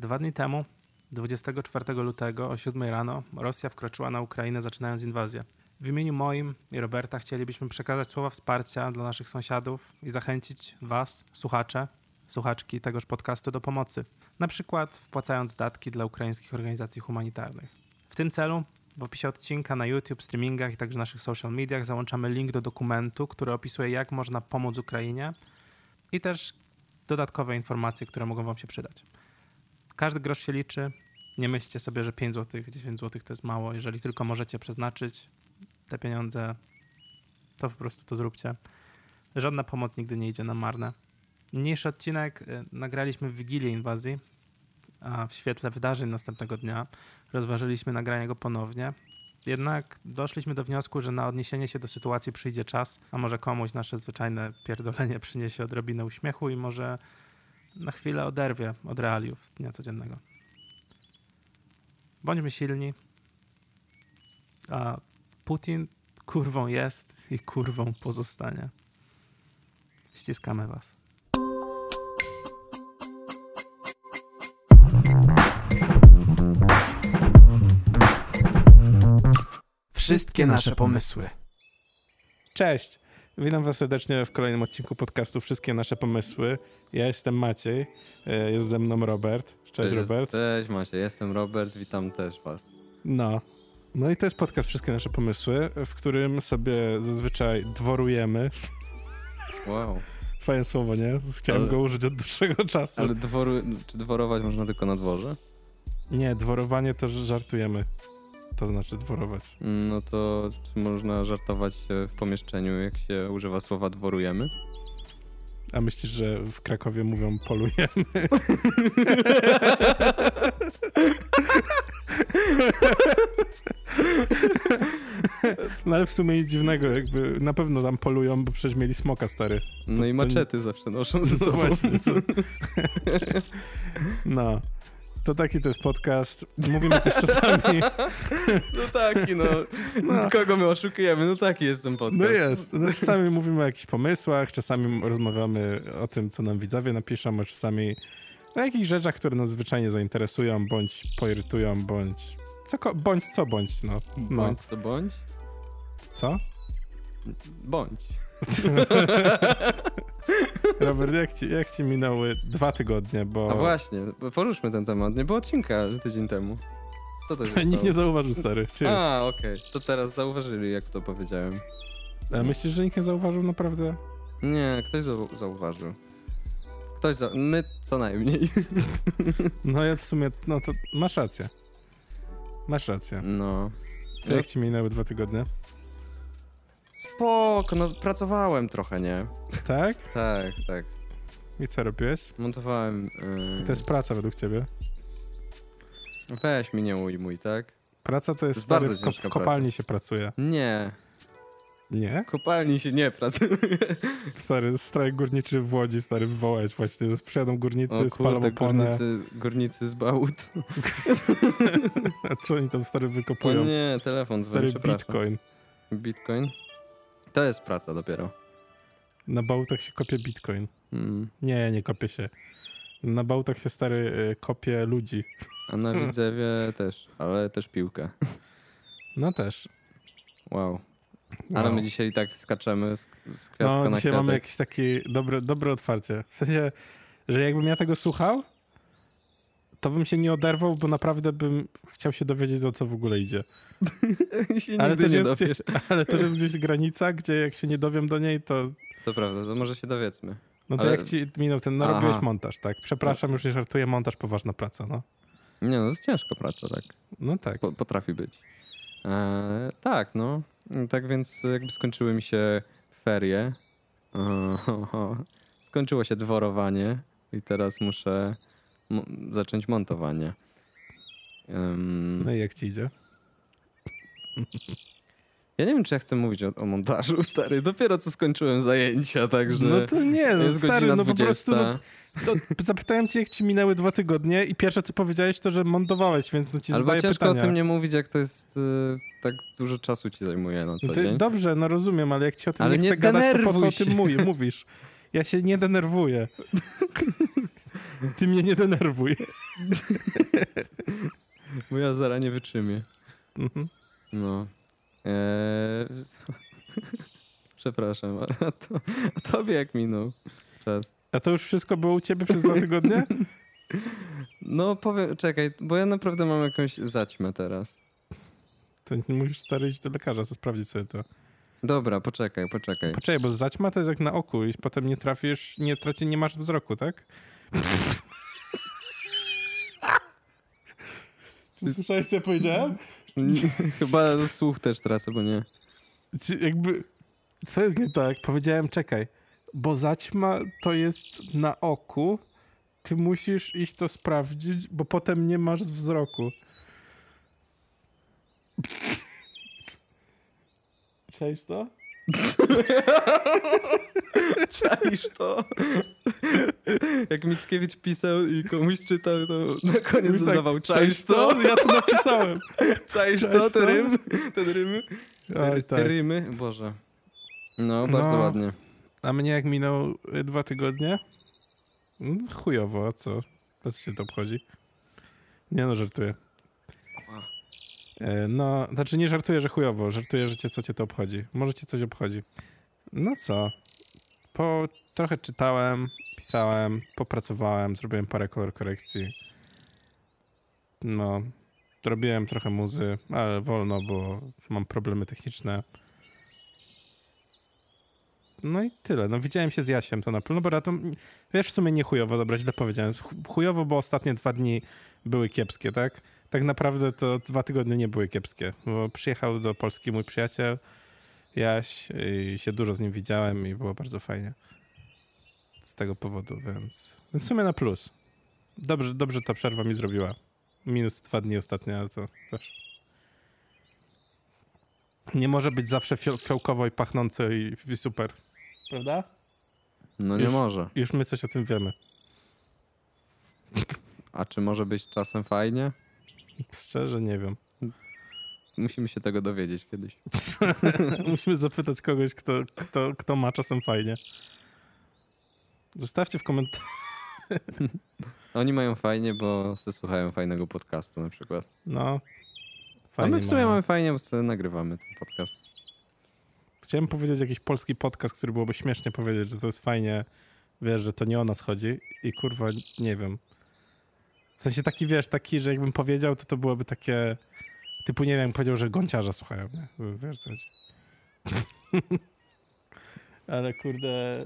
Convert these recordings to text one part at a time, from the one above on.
Dwa dni temu, 24 lutego o 7 rano, Rosja wkroczyła na Ukrainę, zaczynając inwazję. W imieniu moim i Roberta chcielibyśmy przekazać słowa wsparcia dla naszych sąsiadów i zachęcić Was, słuchacze, słuchaczki tegoż podcastu do pomocy. Na przykład wpłacając datki dla ukraińskich organizacji humanitarnych. W tym celu w opisie odcinka na YouTube, streamingach i także naszych social mediach załączamy link do dokumentu, który opisuje, jak można pomóc Ukrainie i też dodatkowe informacje, które mogą Wam się przydać. Każdy grosz się liczy. Nie myślcie sobie, że 5 zł, 10 zł to jest mało. Jeżeli tylko możecie przeznaczyć te pieniądze, to po prostu to zróbcie. Żadna pomoc nigdy nie idzie na marne. Niniejszy odcinek y, nagraliśmy w Wigilię inwazji, a w świetle wydarzeń następnego dnia rozważyliśmy nagranie go ponownie. Jednak doszliśmy do wniosku, że na odniesienie się do sytuacji przyjdzie czas, a może komuś nasze zwyczajne pierdolenie przyniesie odrobinę uśmiechu i może na chwilę oderwie od realiów dnia codziennego. Bądźmy silni, a Putin kurwą jest i kurwą pozostanie. Ściskamy was. Wszystkie nasze pomysły. Cześć! Witam was serdecznie w kolejnym odcinku podcastu Wszystkie nasze pomysły. Ja jestem Maciej, e, jest ze mną Robert. Cześć, Robert. Cześć Maciej, jestem Robert, witam też was. No. No i to jest podcast Wszystkie nasze pomysły, w którym sobie zazwyczaj dworujemy. Wow. Fajne słowo, nie? Chciałem Ale- go użyć od dłuższego czasu. Ale dworu, czy dworować można tylko na dworze? Nie, dworowanie to żartujemy. To znaczy dworować. No to czy można żartować e, w pomieszczeniu, jak się używa słowa dworujemy? A myślisz, że w Krakowie mówią polujemy? No ale w sumie nic dziwnego, jakby na pewno tam polują, bo przecież mieli smoka stary. No i to- maczety zawsze noszą ze No sobą. właśnie. To... No. To taki to jest podcast. Mówimy też czasami. No taki no. No. Kogo my oszukujemy? No taki jest ten podcast. No jest. No, czasami mówimy o jakichś pomysłach, czasami rozmawiamy o tym, co nam widzowie napiszą, a czasami o jakichś rzeczach, które nas zwyczajnie zainteresują, bądź poirytują, bądź co, bądź co bądź, no. no. Bądź co bądź? Co? Bądź. Robert, jak ci, jak ci minęły dwa tygodnie, bo A właśnie, poruszmy ten temat. Nie było odcinka tydzień temu. Co to się nikt nie zauważył, stary. Czy... A, okej. To teraz zauważyli, jak to powiedziałem. A myślisz, że nikt nie zauważył naprawdę? Nie, ktoś zau- zauważył. Ktoś za... My co najmniej. No ja w sumie, no to masz rację. Masz rację. No. To jak ci minęły dwa tygodnie? Spoko, no pracowałem trochę, nie? Tak? Tak, tak. I co robiłeś? Montowałem... Yy... To jest praca według ciebie? Weź mi nie ujmuj, tak? Praca to jest, jest stary, bardzo w, ko- w kopalni się pracuje. Nie. Nie? W kopalni się nie pracuje. Stary, strajk górniczy w Łodzi, stary, wywołać właśnie. Przyjadą górnicy, O spalą kurde, oponę. górnicy, górnicy z bałut. A co oni tam, stary, O wykopują? nie, telefon dzwoni, stary, bitcoin. Bitcoin? To jest praca dopiero. Na bałtach się kopie bitcoin. Mm. Nie, nie kopie się. Na bałtach się, stary, y, kopie ludzi. A na Widzewie też, ale też piłkę. No też. Wow. Ale Wow. my dzisiaj tak skaczemy z, z kwiatka No, na dzisiaj kwiatek. mamy jakieś takie dobre, dobre otwarcie. W sensie, że jakbym ja tego słuchał, to bym się nie oderwał, bo naprawdę bym chciał się dowiedzieć, o co w ogóle idzie. się Ale nie jest gdzieś, ale też jest gdzieś granica, gdzie jak się nie dowiem do niej, to To prawda, to może się dowiedzmy. no to Ale- jak ci minął ten, no Aha. robiłeś montaż, tak? Przepraszam, już nie żartuję, montaż poważna praca, no. Nie no, to jest ciężka praca, tak. No tak. Po, potrafi być. E, tak, no. Tak więc jakby skończyły mi się ferie. O, Skończyło się dworowanie i teraz muszę zacząć montowanie. Em, No i jak ci idzie? ja nie wiem, czy ja chcę mówić o, o montażu, stary. Dopiero co skończyłem zajęcia, także... No to nie, no stary, no po 20. prostu no, zapytałem cię, jak ci minęły dwa tygodnie i pierwsze, co powiedziałeś, to, że montowałeś, więc no ci Albo zadaję ciężko pytania. o tym nie mówić, jak to jest y, tak dużo czasu ci zajmuje na co No dzień. dobrze, no rozumiem, ale jak ci o tym Ale nie nie chcę gadać, to po co o tym mówisz? Ja się nie denerwuję. Ty mnie nie denerwuj. Bo ja zara nie wytrzymie. Mhm. No. Eee... Przepraszam, a, to, a tobie jak minął czas? A to już wszystko było u ciebie przez dwa tygodnie? No powiem, czekaj, bo ja naprawdę mam jakąś zaćmę teraz. To nie musisz stary iść do lekarza, to sprawdzić sobie to. Dobra, poczekaj, poczekaj. Poczekaj, bo zaćma to jest jak na oku i potem nie trafisz, nie traci, nie masz wzroku, tak? Czy słyszałeś, co ja powiedziałem? Chyba słuch też tracę, bo nie. Czy jakby, co jest nie tak? Powiedziałem, czekaj, bo zaćma to jest na oku, ty musisz iść to sprawdzić, bo potem nie masz wzroku. Czaisz to? Czaisz to? Jak Mickiewicz pisał i komuś czytał, to na koniec tak, dodawał czaisz to? Ja to napisałem. Czaisz to? Te to? rymy? Te rymy? Oj, tak. rymy? Boże. No, bardzo No. ładnie. A mnie jak minął y, dwa tygodnie? Mm, Chujowo, a co? Co się to obchodzi? Nie no, żartuję. E, No, znaczy nie żartuję, że chujowo. Żartuję, że cię co cię to obchodzi. Może cię coś obchodzi. No co? Po trochę czytałem, pisałem, popracowałem, zrobiłem parę kolor korekcji. No, robiłem trochę muzy, ale wolno, bo mam problemy techniczne. No i tyle. No widziałem się z Jasiem to na pewno, bo to wiesz w sumie nie chujowo, dobra, źle powiedziałem. Chu- Chujowo, bo ostatnie dwa dni były kiepskie, tak? Tak naprawdę to dwa tygodnie nie były kiepskie, bo przyjechał do Polski mój przyjaciel Jaś i się dużo z nim widziałem i było bardzo fajnie. Z tego powodu, więc w sumie na plus. Dobrze, dobrze ta przerwa mi zrobiła. Minus dwa dni ostatnie, ale to też. Nie może być zawsze fio- fiołkowo i pachnąco i, i super. Prawda? No nie Już- może. Już my coś o tym wiemy. A czy może być czasem fajnie? Szczerze nie wiem. Musimy się tego dowiedzieć kiedyś. Musimy zapytać kogoś, kto, kto, kto ma czasem fajnie. Zostawcie w komentarzu. Oni mają fajnie, bo se słuchają fajnego podcastu na przykład. No. A Fajnie my w sumie mają. mamy fajnie, bo sobie nagrywamy ten podcast. Chciałem powiedzieć jakiś polski podcast, który byłoby śmiesznie powiedzieć, że to jest fajnie, wiesz, że to nie o nas chodzi i kurwa, nie wiem. W sensie taki, wiesz, taki, że jakbym powiedział, to to byłoby takie, typu, nie wiem, powiedział, że gąciarza słuchają, nie? Wiesz co chodzi. Ale kurde,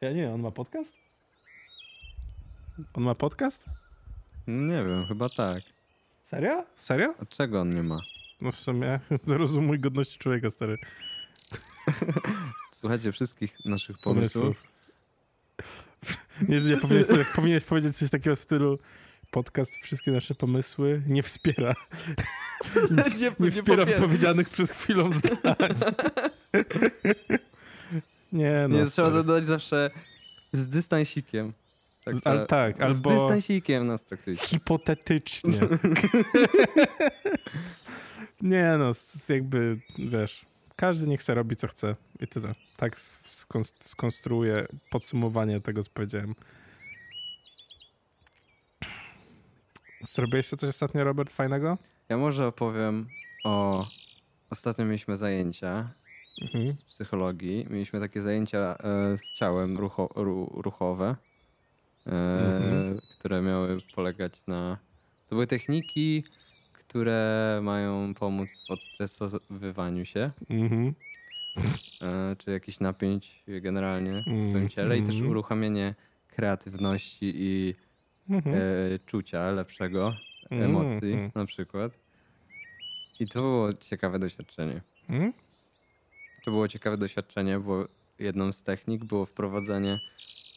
ja nie wiem, on ma podcast? On ma podcast? Nie wiem, chyba tak. Serio? Serio? A czego on nie ma? No w sumie, zrozumuj godności człowieka, stary. Słuchajcie wszystkich naszych pomysłów. Nie, nie powinieneś, powinieneś powiedzieć coś takiego w stylu podcast Wszystkie nasze pomysły nie wspiera. nie, Nie wspiera powiedzianych przed chwilą zdań. Nie no. Nie, trzeba stary. dodać zawsze z dystansikiem. Tak, Z- ale tak, z albo- dystansikiem nas traktujcie. Hipotetycznie. nie no, jakby, wiesz, każdy niech se robi co chce i tyle. Tak skon- skonstruuję podsumowanie tego, co powiedziałem. Zrobiłeś coś ostatnio, Robert, fajnego? Ja może opowiem o... Ostatnio mieliśmy zajęcia Mhm. z psychologii. Mieliśmy takie zajęcia e, z ciałem rucho, ru, ruchowe, e, Mhm. które miały polegać na... To były techniki, które mają pomóc w odstresowywaniu się, Mhm. e, czy jakichś napięć generalnie w swoim ciele i też mhm. uruchamianie kreatywności i Mhm. e, czucia lepszego, Mm, emocji mm. na przykład. I to było ciekawe doświadczenie. Mhm. To było ciekawe doświadczenie, bo jedną z technik było wprowadzenie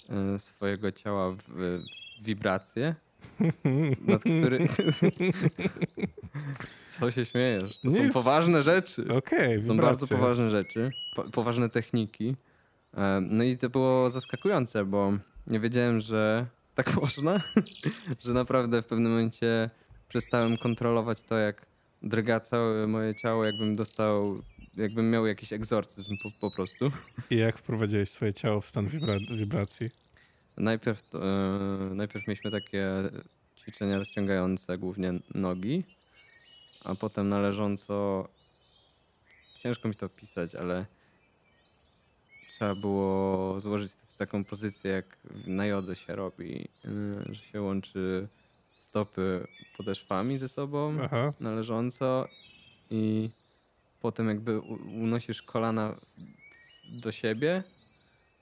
e, swojego ciała w, w wibracje, nad który... Co się śmiejesz? To Nie są jest- poważne rzeczy. Okej, Są bardzo poważne rzeczy, po, poważne techniki. No i to było zaskakujące, bo nie wiedziałem, że tak można, że naprawdę w pewnym momencie przestałem kontrolować to, jak drga całe moje ciało, jakbym dostał, jakbym miał jakiś egzorcyzm po, po prostu. I jak wprowadziłeś swoje ciało w stan wibra- wibracji? Najpierw, to, najpierw mieliśmy takie ćwiczenia rozciągające głównie nogi, a potem na leżąco ciężko mi to opisać, ale trzeba było złożyć w taką pozycję, jak na jodze się robi, yy, że się łączy stopy podeszwami ze sobą Aha. na leżąco i potem jakby unosisz kolana do siebie,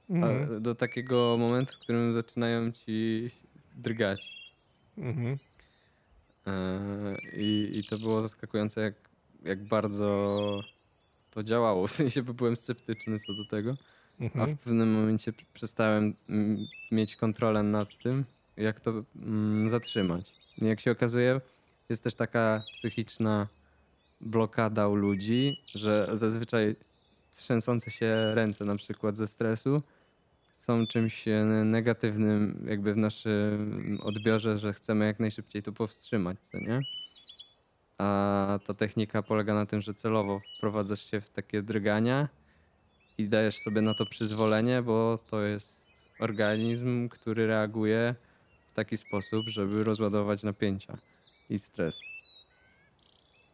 Mhm. do takiego momentu, w którym zaczynają ci drgać. Mhm. Eee, I, I to było zaskakujące, jak, jak bardzo to działało. W sensie byłem sceptyczny co do tego, a Mhm. w pewnym momencie przestałem mieć kontrolę nad tym, jak to mm, zatrzymać. I jak się okazuje, jest też taka psychiczna blokada u ludzi, że zazwyczaj trzęsące się ręce na przykład ze stresu są czymś e, negatywnym jakby w naszym odbiorze, że chcemy jak najszybciej to powstrzymać, co nie? A ta technika polega na tym, że celowo wprowadzasz się w takie drgania i dajesz sobie na to przyzwolenie, bo to jest organizm, który reaguje w taki sposób, żeby rozładować napięcia i stres.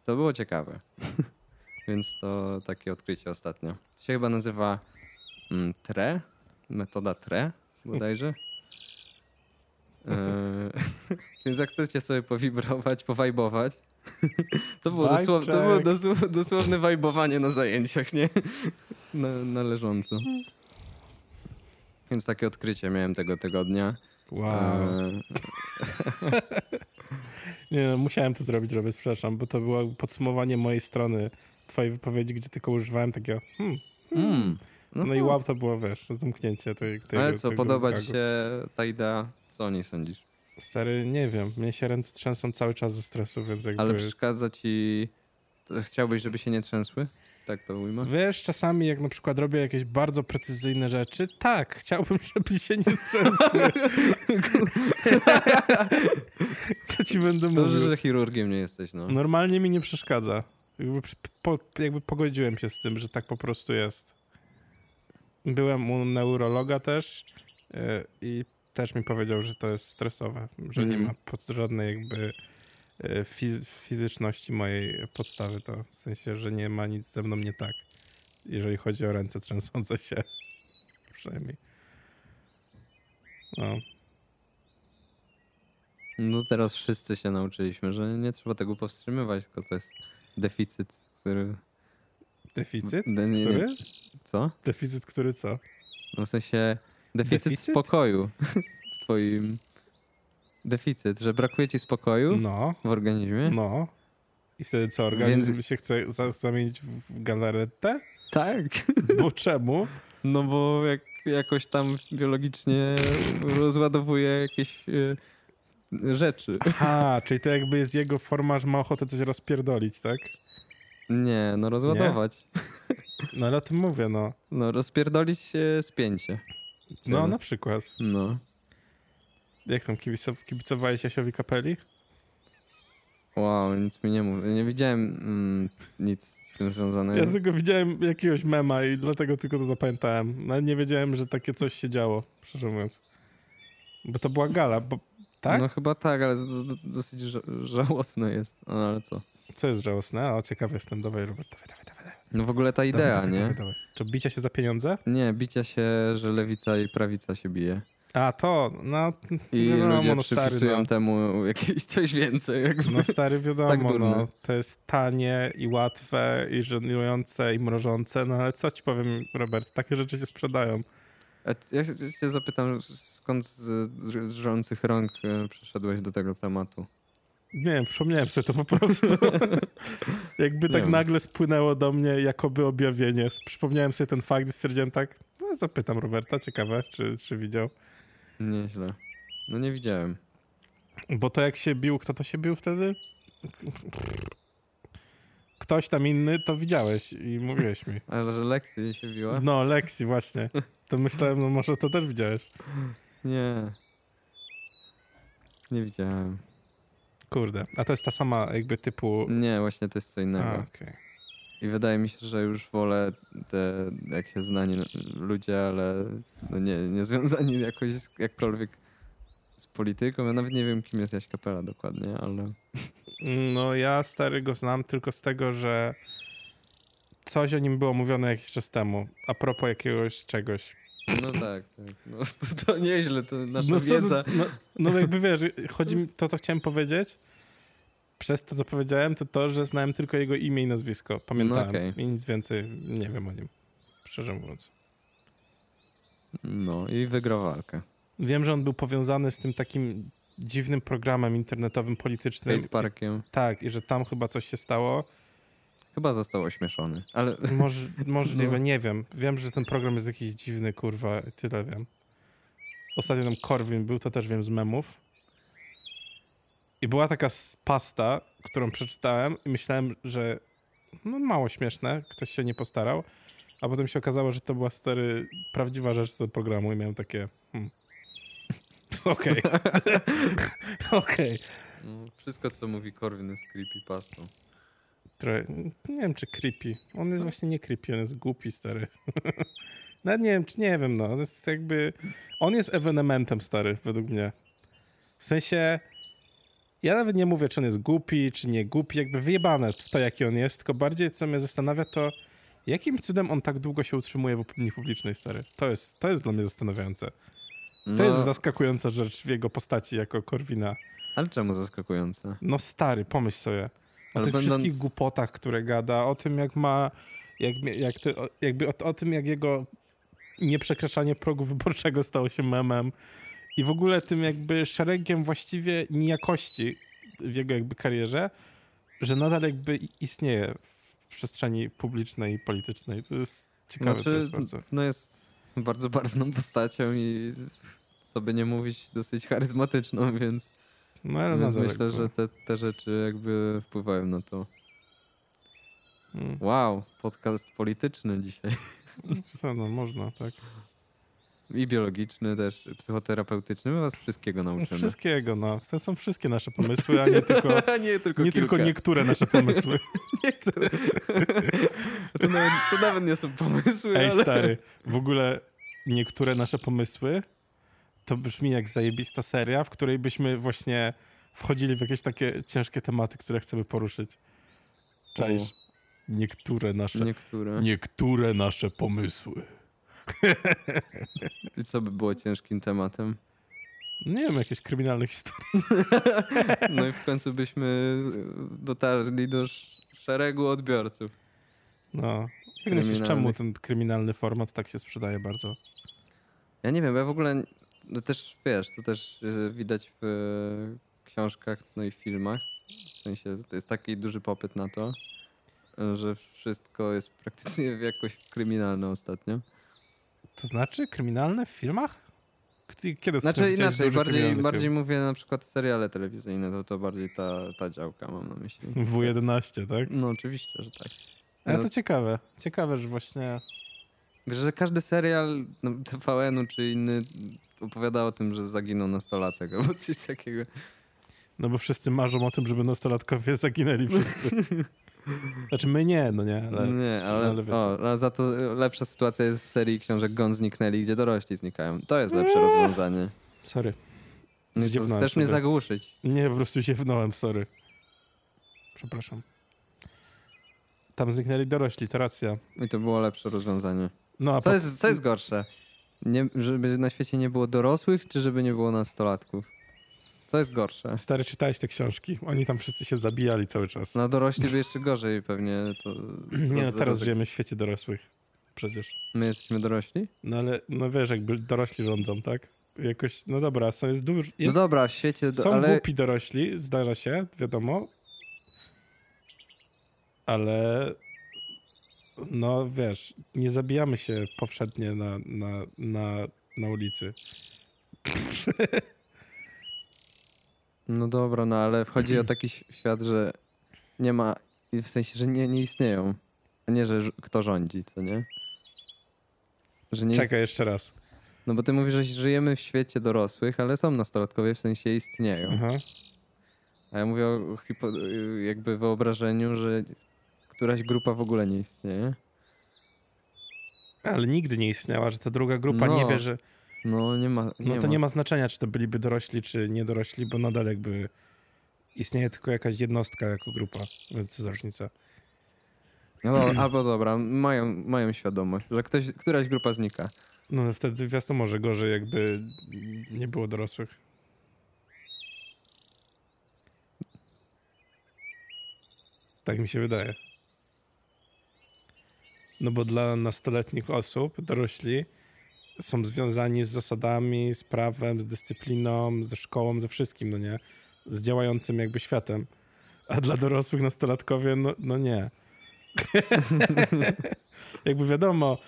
To było ciekawe. Więc to takie odkrycie ostatnio. To się chyba nazywa mm, TRE, metoda TRE bodajże. Eee, więc jak chcecie sobie powibrować, powajbować, to było, dosłow, to było check. dosł- dosłowne wajbowanie na zajęciach, nie? Na, na leżąco. Więc takie odkrycie miałem tego tygodnia. Wow. Eee, Nie, no, musiałem to zrobić, Robert, przepraszam, bo to było podsumowanie mojej strony twojej wypowiedzi, gdzie tylko używałem takiego hmm. mm, No i wow, to było, wiesz, zamknięcie tej, tego Ale co, podoba ci się ta idea? Co o niej sądzisz? Stary, nie wiem, mnie się ręce trzęsą cały czas ze stresu, więc jakby... Ale przeszkadza ci... Chciałbyś, żeby się nie trzęsły? Tak to ujmę? Wiesz, czasami jak na przykład robię jakieś bardzo precyzyjne rzeczy, tak, chciałbym, żeby się nie trzęsły. Co ci będę Dobrze, mówił? że chirurgiem nie jesteś, no. Normalnie mi nie przeszkadza. Jakby, po, jakby pogodziłem się z tym, że tak po prostu jest. Byłem u neurologa też yy, i też mi powiedział, że to jest stresowe, że nie Mhm. ma pod żadnej jakby fiz- fizyczności mojej podstawy to. W sensie, że nie ma nic ze mną nie tak, jeżeli chodzi o ręce trzęsące się. Przynajmniej. No. No teraz wszyscy się nauczyliśmy, że nie trzeba tego powstrzymywać, tylko to jest deficyt, który... Deficyt? Nie, nie. Który? Co? Deficyt, który co? No w sensie deficyt, Deficyt? spokoju w twoim... Deficyt, że brakuje ci spokoju No. w organizmie? No. I wtedy co, organizm Więc- się chce za, zamienić w galaretę? Tak. Bo czemu? No bo jak, jakoś tam biologicznie rozładowuje jakieś e, rzeczy. A, czyli to jakby jest jego forma, że ma ochotę coś rozpierdolić, tak? Nie, no rozładować. No ale o tym mówię, no. No rozpierdolić e, spięcie. No na przykład. No. Jak tam kibicow, kibicowałeś Jasiowi Kapeli? Wow, nic mi nie mów. Nie widziałem mm, nic z tym związanego. Ja tylko widziałem jakiegoś mema i dlatego tylko to zapamiętałem. Nawet nie wiedziałem, że takie coś się działo, szczerze mówiąc. Bo to była gala, bo... Tak? No chyba tak, ale d- d- dosyć ża- żałosne jest. No, ale co? Co jest żałosne? O, ciekawy jestem. Dawaj, Robert, dawaj. dawaj. No w ogóle ta idea, dawaj, nie? Dawaj. To bicia się za pieniądze? Nie, bicia się, że lewica i prawica się bije. A, to, no... I wiadomo, ludzie no, stary, przypisują no. temu jakieś coś więcej. Jakby. No stary, wiadomo, tak durne. no, to jest tanie i łatwe i żenujące i mrożące, no ale co ci powiem, Robert, takie rzeczy się sprzedają. Ja się cię zapytam, skąd z drżących rąk e, przeszedłeś do tego tematu? Nie wiem, przypomniałem sobie to po prostu. Jakby tak nagle spłynęło do mnie jakoby objawienie. Przypomniałem sobie ten fakt i stwierdziłem tak, no zapytam Roberta, ciekawe, czy, czy widział. Nieźle. No nie widziałem. Bo to jak się bił, kto to się bił wtedy? Ktoś tam inny, to widziałeś i mówiłeś mi. Ale że Lexi się biła? No, Lexi właśnie. To myślałem, no może to też widziałeś. Nie. Nie widziałem. Kurde, a to jest ta sama jakby typu... Nie, właśnie to jest co innego. A, okej. I wydaje mi się, że już wolę te, jak się znani ludzie, ale no nie, nie związani jakoś z- jakkolwiek z polityką. Ja nawet nie wiem, kim jest Jaś Kapela dokładnie, ale... No ja stary go znam tylko z tego, że coś o nim było mówione jakiś czas temu, a propos jakiegoś czegoś. No tak, tak. No, to, to nieźle, to nasza No, co, wiedza. no, no jakby wiesz, chodzi mi to, co chciałem powiedzieć, przez to, co powiedziałem, to to, że znałem tylko jego imię i nazwisko. Pamiętałem No okej. i nic więcej nie wiem o nim, szczerze mówiąc. No i wygrał walkę. Wiem, że on był powiązany z tym takim dziwnym programem internetowym politycznym. Hate Parkiem. Tak, i że tam chyba coś się stało. Chyba został ośmieszony, ale Może, możliwe, No. nie wiem. Wiem, że ten program jest jakiś dziwny, kurwa, tyle wiem. Ostatnio tam Korwin był, to też wiem z memów. I była taka pasta, którą przeczytałem i myślałem, że no mało śmieszne, ktoś się nie postarał. A potem się okazało, że to była stary, prawdziwa rzecz z tego programu i miałem takie... Hmm. Okej. Okej. no, wszystko, co mówi Korwin jest creepypastą. Trochę, nie wiem, czy creepy. On jest właśnie nie creepy, on jest głupi, stary. Nawet nie wiem, czy nie wiem, no. On jest jakby... On jest ewenementem, stary, według mnie. W sensie... Ja nawet nie mówię, czy on jest głupi, czy nie głupi, jakby wyjebane w to, jaki on jest, tylko bardziej, co mnie zastanawia, to jakim cudem on tak długo się utrzymuje w opinii publicznej, stary. To jest, to jest dla mnie zastanawiające. To No, jest zaskakująca rzecz w jego postaci jako Korwina. ale czemu zaskakujące? No stary, pomyśl sobie. O tych będąc- wszystkich głupotach, które gada, o tym jak ma, jak, jak jakby o, o tym jak jego nieprzekraczanie progu wyborczego stało się memem i w ogóle tym jakby szeregiem właściwie nijakości w jego jakby karierze, że nadal jakby istnieje w przestrzeni publicznej i politycznej. To jest ciekawe. to Znaczy, jest bardzo. no jest bardzo barwną postacią i by nie mówić, dosyć charyzmatyczną, więc, No ale więc myślę, że te, te rzeczy jakby wpływają na to. mm, Wow, podcast polityczny dzisiaj. co, no można, tak. I biologiczny też, psychoterapeutyczny. My was wszystkiego nauczymy. Wszystkiego, no. To są wszystkie nasze pomysły, a nie tylko... nie tylko nie tylko niektóre nasze pomysły. To nawet, to nawet nie są pomysły, Ej, ale... stary, w ogóle niektóre nasze pomysły to brzmi jak zajebista seria, w której byśmy właśnie wchodzili w jakieś takie ciężkie tematy, które chcemy poruszyć. Czaisz? O. Niektóre nasze... Niektóre. Niektóre nasze pomysły. I co by było ciężkim tematem? Nie wiem, jakieś kryminalne historie. No i w końcu byśmy dotarli do sz- szeregu odbiorców. No. Jak myślisz, czemu ten kryminalny format tak się sprzedaje bardzo? Ja nie wiem, bo ja w ogóle no też wiesz, to też y, widać w książkach, no i filmach. W sensie to jest taki duży popyt na to, że wszystko jest praktycznie jakoś kryminalne ostatnio. To znaczy kryminalne w filmach? Kiedy Znaczy inaczej, bardziej, bardziej mówię na przykład seriale telewizyjne, to, to bardziej ta, ta działka mam na myśli. W11, tak? No oczywiście, że tak. Ale No. to ciekawe. Ciekawe, że właśnie... Wiesz, że każdy serial no, TVN-u czy inny opowiada o tym, że zaginął nastolatek albo coś takiego. No bo wszyscy marzą o tym, żeby nastolatkowie zaginęli wszyscy. Znaczy my nie, no nie, ale... nie, ale, ale wiecie. o, ale za to lepsza sytuacja jest w serii książek Gon zniknęli, gdzie dorośli znikają. To jest lepsze rozwiązanie. Sorry. Zdziwnąłem chcesz mnie zagłuszyć. Nie, po prostu ziewnąłem, sorry. Przepraszam. Tam zniknęli dorośli, to racja. I to było lepsze rozwiązanie. No a Co po- jest, co jest gorsze? Nie, żeby na świecie nie było dorosłych, czy żeby nie było nastolatków? Co jest gorsze? Stary, czytałeś te książki? Oni tam wszyscy się zabijali cały czas. No dorośli by jeszcze gorzej pewnie. To nie, no teraz żyjemy w świecie dorosłych. Przecież. My jesteśmy dorośli? No ale, no wiesz, jakby dorośli rządzą, tak? Jakoś, no dobra, są, jest dużo... Jest, No dobra, w świecie, do, Są ale głupi dorośli, zdarza się, wiadomo. Ale no wiesz, nie zabijamy się powszednie na, na, na, na ulicy. No dobra, no ale chodzi o taki świat, że nie ma, w sensie, że nie, nie istnieją. A nie, że kto rządzi, co nie? Że nie Czekaj jeszcze raz. No bo ty mówisz, że żyjemy w świecie dorosłych, ale są nastolatkowie, w sensie istnieją. Aha. A ja mówię o jakby wyobrażeniu, że któraś grupa w ogóle nie istnieje. Ale nigdy nie istniała, że ta druga grupa No. nie wie, że... No nie ma. Nie No to nie ma znaczenia, czy to byliby dorośli, czy niedorośli, bo nadal jakby istnieje tylko jakaś jednostka jako grupa, więc co za różnica. No, albo dobra, mają, mają świadomość, że ktoś, któraś grupa znika. No wtedy wiadomo, że gorzej jakby nie było dorosłych. Tak mi się wydaje. No bo dla nastoletnich osób dorośli są związani z zasadami, z prawem, z dyscypliną, ze szkołą, ze wszystkim, no nie? Z działającym jakby światem. A dla dorosłych nastolatkowie, no, no nie. jakby wiadomo,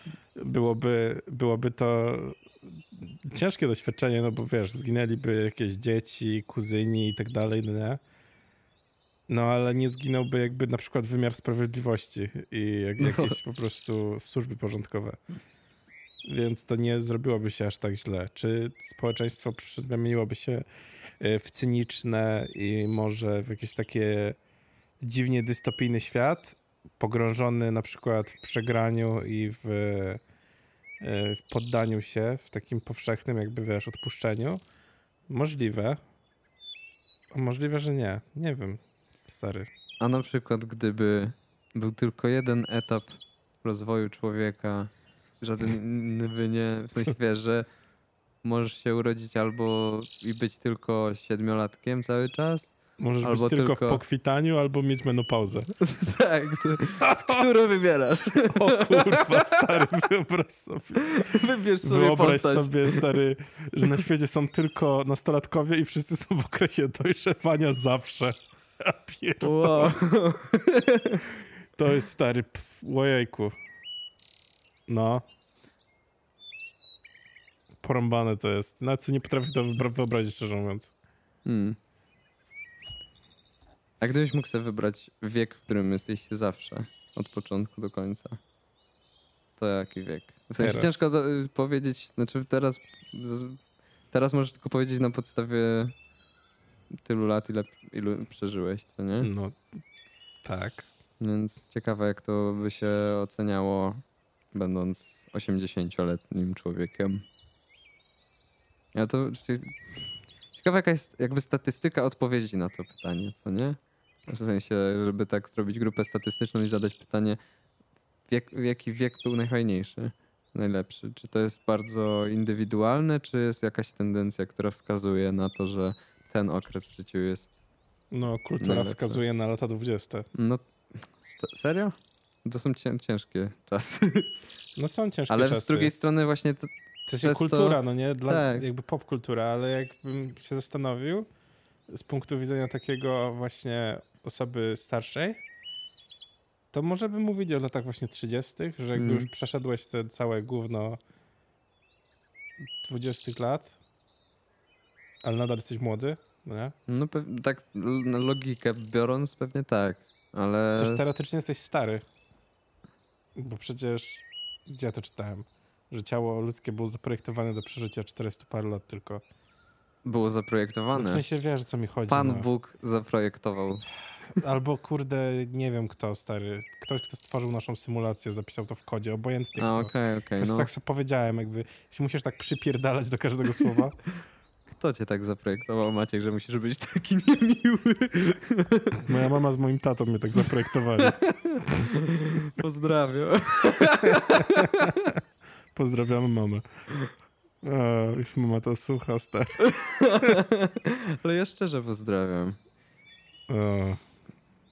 byłoby, byłoby to ciężkie doświadczenie, no bo wiesz, zginęliby jakieś dzieci, kuzyni i tak dalej, no nie? No ale nie zginąłby jakby na przykład wymiar sprawiedliwości i No. jakieś po prostu służby porządkowe. Więc to nie zrobiłoby się aż tak źle. Czy społeczeństwo zamieniłoby się e, w cyniczne i może w jakieś takie dziwnie dystopijny świat, pogrążony na przykład w przegraniu i w, e, w poddaniu się, w takim powszechnym jakby, wiesz, odpuszczeniu? Możliwe. Możliwe, że nie. Nie wiem, stary. A na przykład, gdyby był tylko jeden etap rozwoju człowieka, żaden inny by nie, w sensie wiesz, że możesz się urodzić albo i być tylko siedmiolatkiem cały czas. Możesz Albo być tylko, w tylko- pokwitaniu albo mieć menopauzę. tak, to, który wybierasz? O kurwa, stary, wyobraź sobie. Wybierz sobie Wyobraź postać. sobie, stary, że na świecie są tylko nastolatkowie i wszyscy są w okresie dojrzewania zawsze. Ja pierdolę. Wow. To jest stary, ojejku. No. Porąbane to jest. Nawet nie potrafię to wyobrazić, szczerze mówiąc. Hmm. A gdybyś mógł sobie wybrać wiek, w którym jesteś zawsze, od początku do końca, to jaki wiek? W sensie Teraz. ciężko do, y, powiedzieć, znaczy teraz, teraz możesz tylko powiedzieć na podstawie tylu lat, ile, ilu przeżyłeś, co nie? No, tak. Więc ciekawe, jak to by się oceniało, będąc 80-letnim człowiekiem. Ja to. Ciekawe, jaka jest jakby statystyka odpowiedzi na to pytanie, co nie? W sensie, żeby tak zrobić grupę statystyczną i zadać pytanie, wiek, jaki wiek był najfajniejszy, najlepszy? Czy to jest bardzo indywidualne, czy jest jakaś tendencja, która wskazuje na to, że ten okres w życiu jest. No, kultura wskazuje na lata 20. No. To, serio? To są cię, ciężkie czasy. No są ciężkie Ale czasy. z drugiej strony właśnie to, To się Przez to- kultura, no nie? Dla, Tak. Jakby popkultura, ale jakbym się zastanowił z punktu widzenia takiego właśnie osoby starszej, to może bym mówić o latach właśnie 30., że jakby Mm. już przeszedłeś te całe gówno 20 lat, ale nadal jesteś młody, no nie? no tak logikę biorąc pewnie tak, ale Przecież teoretycznie jesteś stary, bo przecież, gdzie ja to czytałem, że ciało ludzkie było zaprojektowane do przeżycia 400 paru lat tylko. było No w zaprojektowane. sensie wiesz, co mi chodzi. Pan no. Bóg zaprojektował. Albo kurde, nie wiem kto, stary. Ktoś, kto stworzył naszą symulację, zapisał to w kodzie, obojętnie A kto. okej, okej, Wiesz, no. Tak sobie powiedziałem, jakby, jeśli musisz tak przypierdalać do każdego słowa. Kto cię tak zaprojektował, Maciek, że musisz być taki niemiły? Moja mama z moim tatą mnie tak zaprojektowali. Pozdrawiam. Pozdrawiamy mamę. O, już mama to słucha, stary. Ale ja szczerze pozdrawiam. O,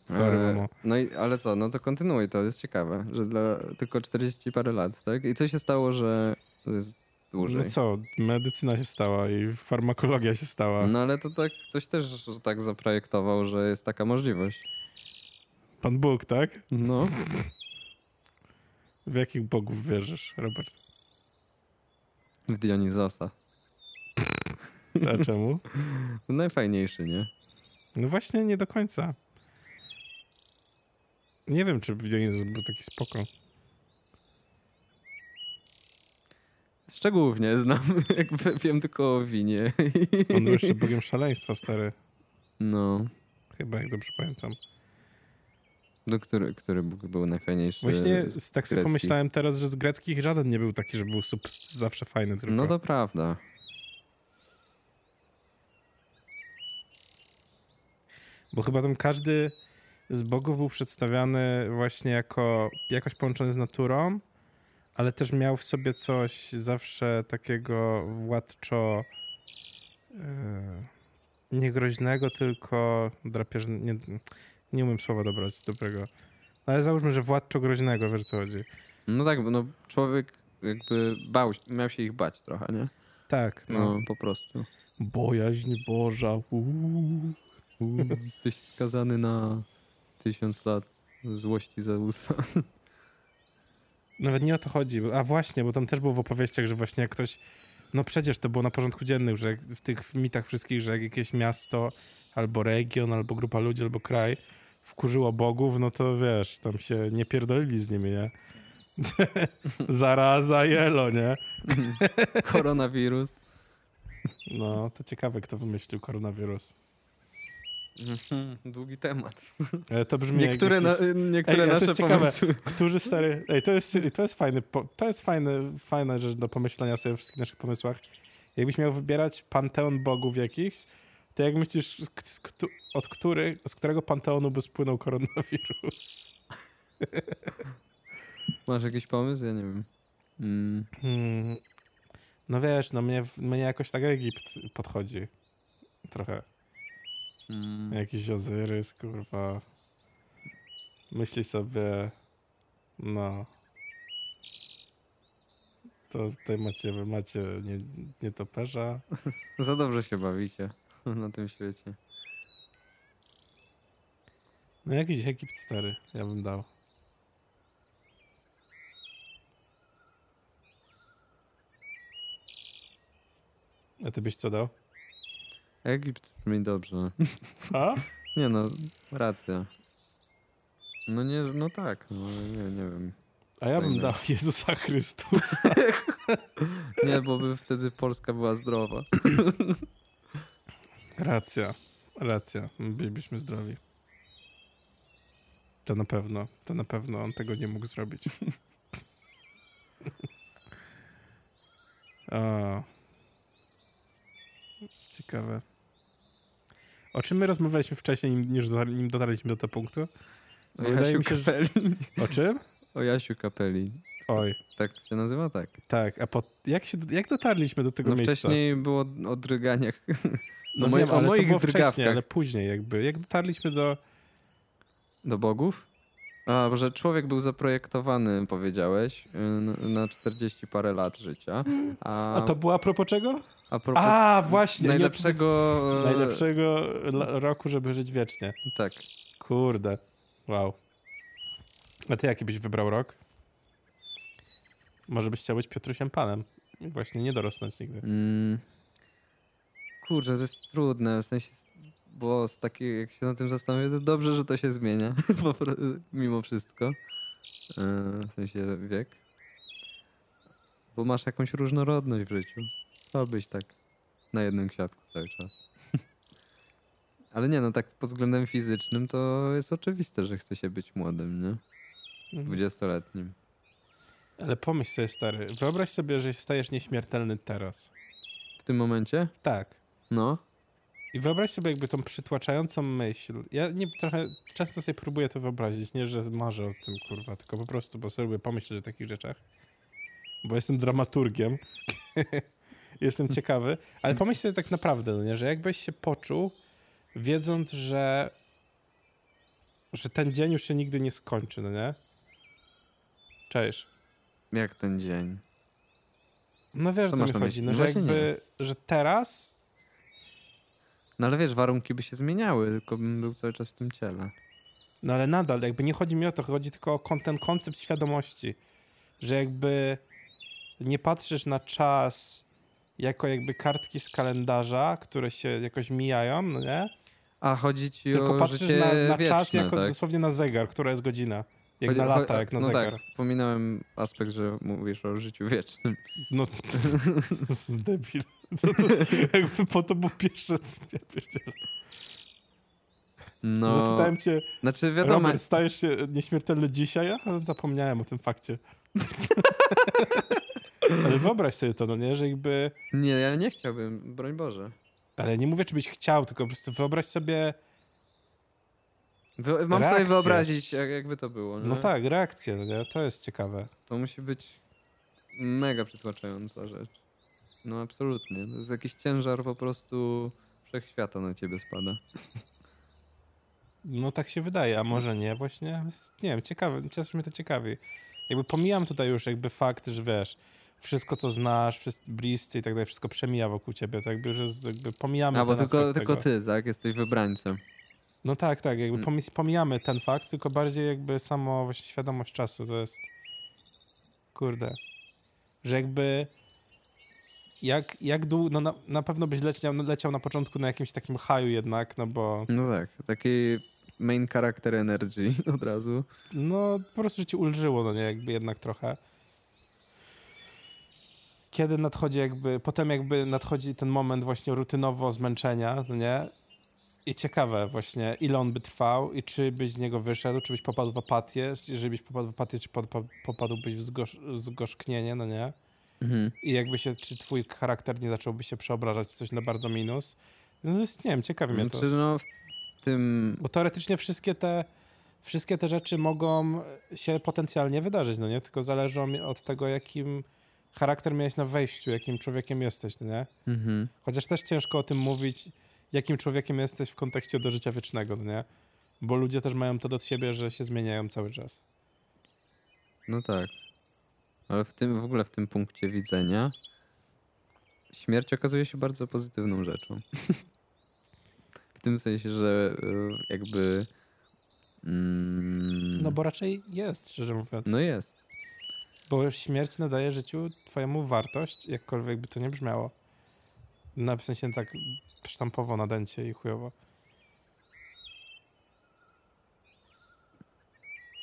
sorry, E, mamo. No i, ale co, no to kontynuuj, to jest ciekawe, że dla tylko 40 parę lat, tak? I co się stało, że to jest dłużej? No co, medycyna się stała i farmakologia się stała. No ale to tak ktoś też tak zaprojektował, że jest taka możliwość. Pan Bóg, tak? No. W jakich bogów wierzysz, Robert? W Dionizosa. A czemu? Najfajniejszy, nie? No właśnie nie do końca. Nie wiem, czy Dionizus był taki spoko. Szczegółów nie znam, jakby wiem tylko o winie. On był jeszcze bogiem szaleństwa, stary. No. Chyba, jak dobrze pamiętam. Do który, który Bóg był najfajniejszy? Właśnie z tak sobie pomyślałem teraz, że z greckich żaden nie był taki, że był super, zawsze fajny tylko. No to prawda. Bo chyba tam każdy z bogów był przedstawiany właśnie jako jakoś połączony z naturą, ale też miał w sobie coś zawsze takiego władczo yy, nie groźnego, tylko drapieżnego. Nie, nie umiem słowa dobrać dobrego. Ale załóżmy, że władczo groźnego, wiesz o co chodzi. No tak, bo no człowiek jakby bał, się- miał się ich bać trochę, nie? Tak, no. No, po prostu. Bojaźń Boża. Uuu. U, Jesteś skazany na tysiąc lat złości Zeusa. Nawet nie o to chodzi. A właśnie, bo tam też było w opowieściach, że właśnie jak ktoś. No przecież to było na porządku dziennym, że w tych mitach wszystkich, że jak jakieś miasto, albo region, albo grupa ludzi, albo kraj wkurzyło bogów, no to wiesz, tam się nie pierdolili z nimi, nie? Zaraza jelo, nie? Koronawirus. No, to ciekawe, kto wymyślił koronawirus. Mhm, Długi temat. Ale to brzmi Niektóre, jak na, niektóre Ej, nasze pomysły. Którzy stary. Ej, to jest, to jest fajny. To jest fajny, fajna rzecz do pomyślenia sobie o wszystkich naszych pomysłach. Jakbyś miał wybierać panteon bogów jakichś, to jak myślisz, od który, z którego panteonu by spłynął koronawirus? Masz jakiś pomysł? Ja nie wiem. Mm. Hmm. No wiesz, no mnie, mnie jakoś tak Egipt podchodzi. Trochę. Mm. Jakiś Ozyrys, kurwa. Myśli sobie, no. To tutaj macie, macie nie, nietoperza. Za dobrze się bawicie na tym świecie. No jakiś Egipt stary, ja bym dał. A ty byś co dał? Egipt brzmi dobrze. A? Nie no, racja. No nie, no tak, no nie, nie wiem. A ja bym Fajne. dał Jezusa Chrystusa. Nie, bo by wtedy Polska była zdrowa. Racja, racja. Bylibyśmy zdrowi. To na pewno, to na pewno on tego nie mógł zrobić. o. Ciekawe. O czym my rozmawialiśmy wcześniej, niż nim dotarliśmy do tego punktu? O Wydaje Jasiu mi się, że-. O czym? O Jasiu Kapeli. Oj, Tak się nazywa? Tak. tak. A po, jak, się, jak dotarliśmy do tego No miejsca? wcześniej było o drganiach. no o moi- wiem, o ale to moich było wcześniej, drgawkach. ale później jakby. Jak dotarliśmy do... Do bogów? A, że człowiek był zaprojektowany, powiedziałeś, y, na 40 parę lat życia. A, A to było a propos czego? a propos A, właśnie. nie- najlepszego... e, Najlepszego roku, żeby żyć wiecznie. Tak. Kurde. Wow. A ty jaki byś wybrał rok? Może byś chciał być Piotrusiem Panem. I właśnie nie dorosnąć nigdy. Mm. Kurczę, to jest trudne, w sensie, bo z takiej, jak się na tym zastanowię, to dobrze, że to się zmienia, mimo wszystko. Yy, W sensie wiek. Bo masz jakąś różnorodność w życiu. Co być tak na jednym kwiatku cały czas. Ale nie, no tak pod względem fizycznym to jest oczywiste, że chce się być młodym, nie? Mhm. Dwudziestoletnim. Ale pomyśl sobie, stary. Wyobraź sobie, że stajesz nieśmiertelny teraz. W tym momencie? Tak. No. I wyobraź sobie jakby tą przytłaczającą myśl. Ja nie trochę często sobie próbuję to wyobrazić, nie, że marzę o tym, kurwa, tylko po prostu, bo sobie lubię pomyśleć o takich rzeczach. Bo jestem dramaturgiem. jestem ciekawy. Ale pomyśl sobie tak naprawdę, no nie, że jakbyś się poczuł, wiedząc, że że ten dzień już się nigdy nie skończy, no nie? Cześć. Jak ten dzień? No wiesz, Co co, mi chodzi. No, No że jakby, że teraz No ale wiesz, warunki by się zmieniały, tylko bym był cały czas w tym ciele. No ale nadal, jakby nie chodzi mi o to, chodzi tylko o ten koncept świadomości, że jakby nie patrzysz na czas jako jakby kartki z kalendarza, które się jakoś mijają, no nie? A chodzi ci Tylko o patrzysz na, na wieczne, czas jako tak? dosłownie na zegar, która jest godzina. Jak Chodzi- na cho- lata, jak na no zegar. tak, pominąłem aspekt, że mówisz o życiu wiecznym. No, debil. Co to, jakby po to było pierwsze, co ja pierdzielę. No, Zapytałem cię, znaczy wiadomo, Robert, stajesz się nieśmiertelny dzisiaj? Ja zapomniałem o tym fakcie. Ale wyobraź sobie to, no nie, że jakby... nie, ja nie chciałbym, broń Boże. Ale nie mówię, czy byś chciał, tylko po prostu wyobraź sobie... Wy, mam sobie Reakcje. wyobrazić, jak, jakby to było. Nie? No tak, reakcję, no nie? To jest ciekawe. To musi być mega przytłaczająca rzecz. No absolutnie. To jest jakiś ciężar po prostu wszechświata na ciebie spada. No tak się wydaje, a może nie właśnie? Nie wiem, ciekawe, też mnie to ciekawi. Jakby pomijam tutaj już jakby fakt, że wiesz, wszystko co znasz, wszyscy bliscy i tak dalej, wszystko przemija wokół ciebie, to jakby już jest, jakby pomijamy A, bo tylko, tylko ty, tak? Jesteś wybrańcem. No tak, tak, jakby Mm. pomijamy ten fakt, tylko bardziej jakby samo właśnie świadomość czasu, to jest kurde, że jakby jak, jak długo, no na, na pewno byś leciał, leciał na początku na jakimś takim haju jednak, no bo No tak, taki main character energy od razu. No, po prostu, że ci ulżyło, no nie, jakby jednak trochę. Kiedy nadchodzi jakby, potem jakby nadchodzi ten moment właśnie rutynowo zmęczenia, no nie? I ciekawe właśnie, ile on by trwał i czy byś z niego wyszedł, czy byś popadł w apatię, jeżeli byś popadł w apatię, czy popadłbyś w zgosz, zgorzknienie, no nie? Mhm. I jakby się, czy twój charakter nie zacząłby się przeobrażać w coś na bardzo minus. No to jest, nie wiem, ciekawi mnie to. Znaczy, no w tym... Bo teoretycznie wszystkie te, wszystkie te rzeczy mogą się potencjalnie wydarzyć, no nie? Tylko zależą od tego, jakim charakter miałeś na wejściu, jakim człowiekiem jesteś, no nie? Mhm. Chociaż też ciężko o tym mówić, jakim człowiekiem jesteś w kontekście do życia wiecznego, no nie? Bo ludzie też mają to do siebie, że się zmieniają cały czas. No tak. Ale w tym, w ogóle w tym punkcie widzenia śmierć okazuje się bardzo pozytywną rzeczą. w tym sensie, że y, jakby... Mm, No bo raczej jest, szczerze mówiąc. No jest. Bo śmierć nadaje życiu twojemu wartość, jakkolwiek by to nie brzmiało. Na w sensie tak sztampowo na dęcie i chujowo.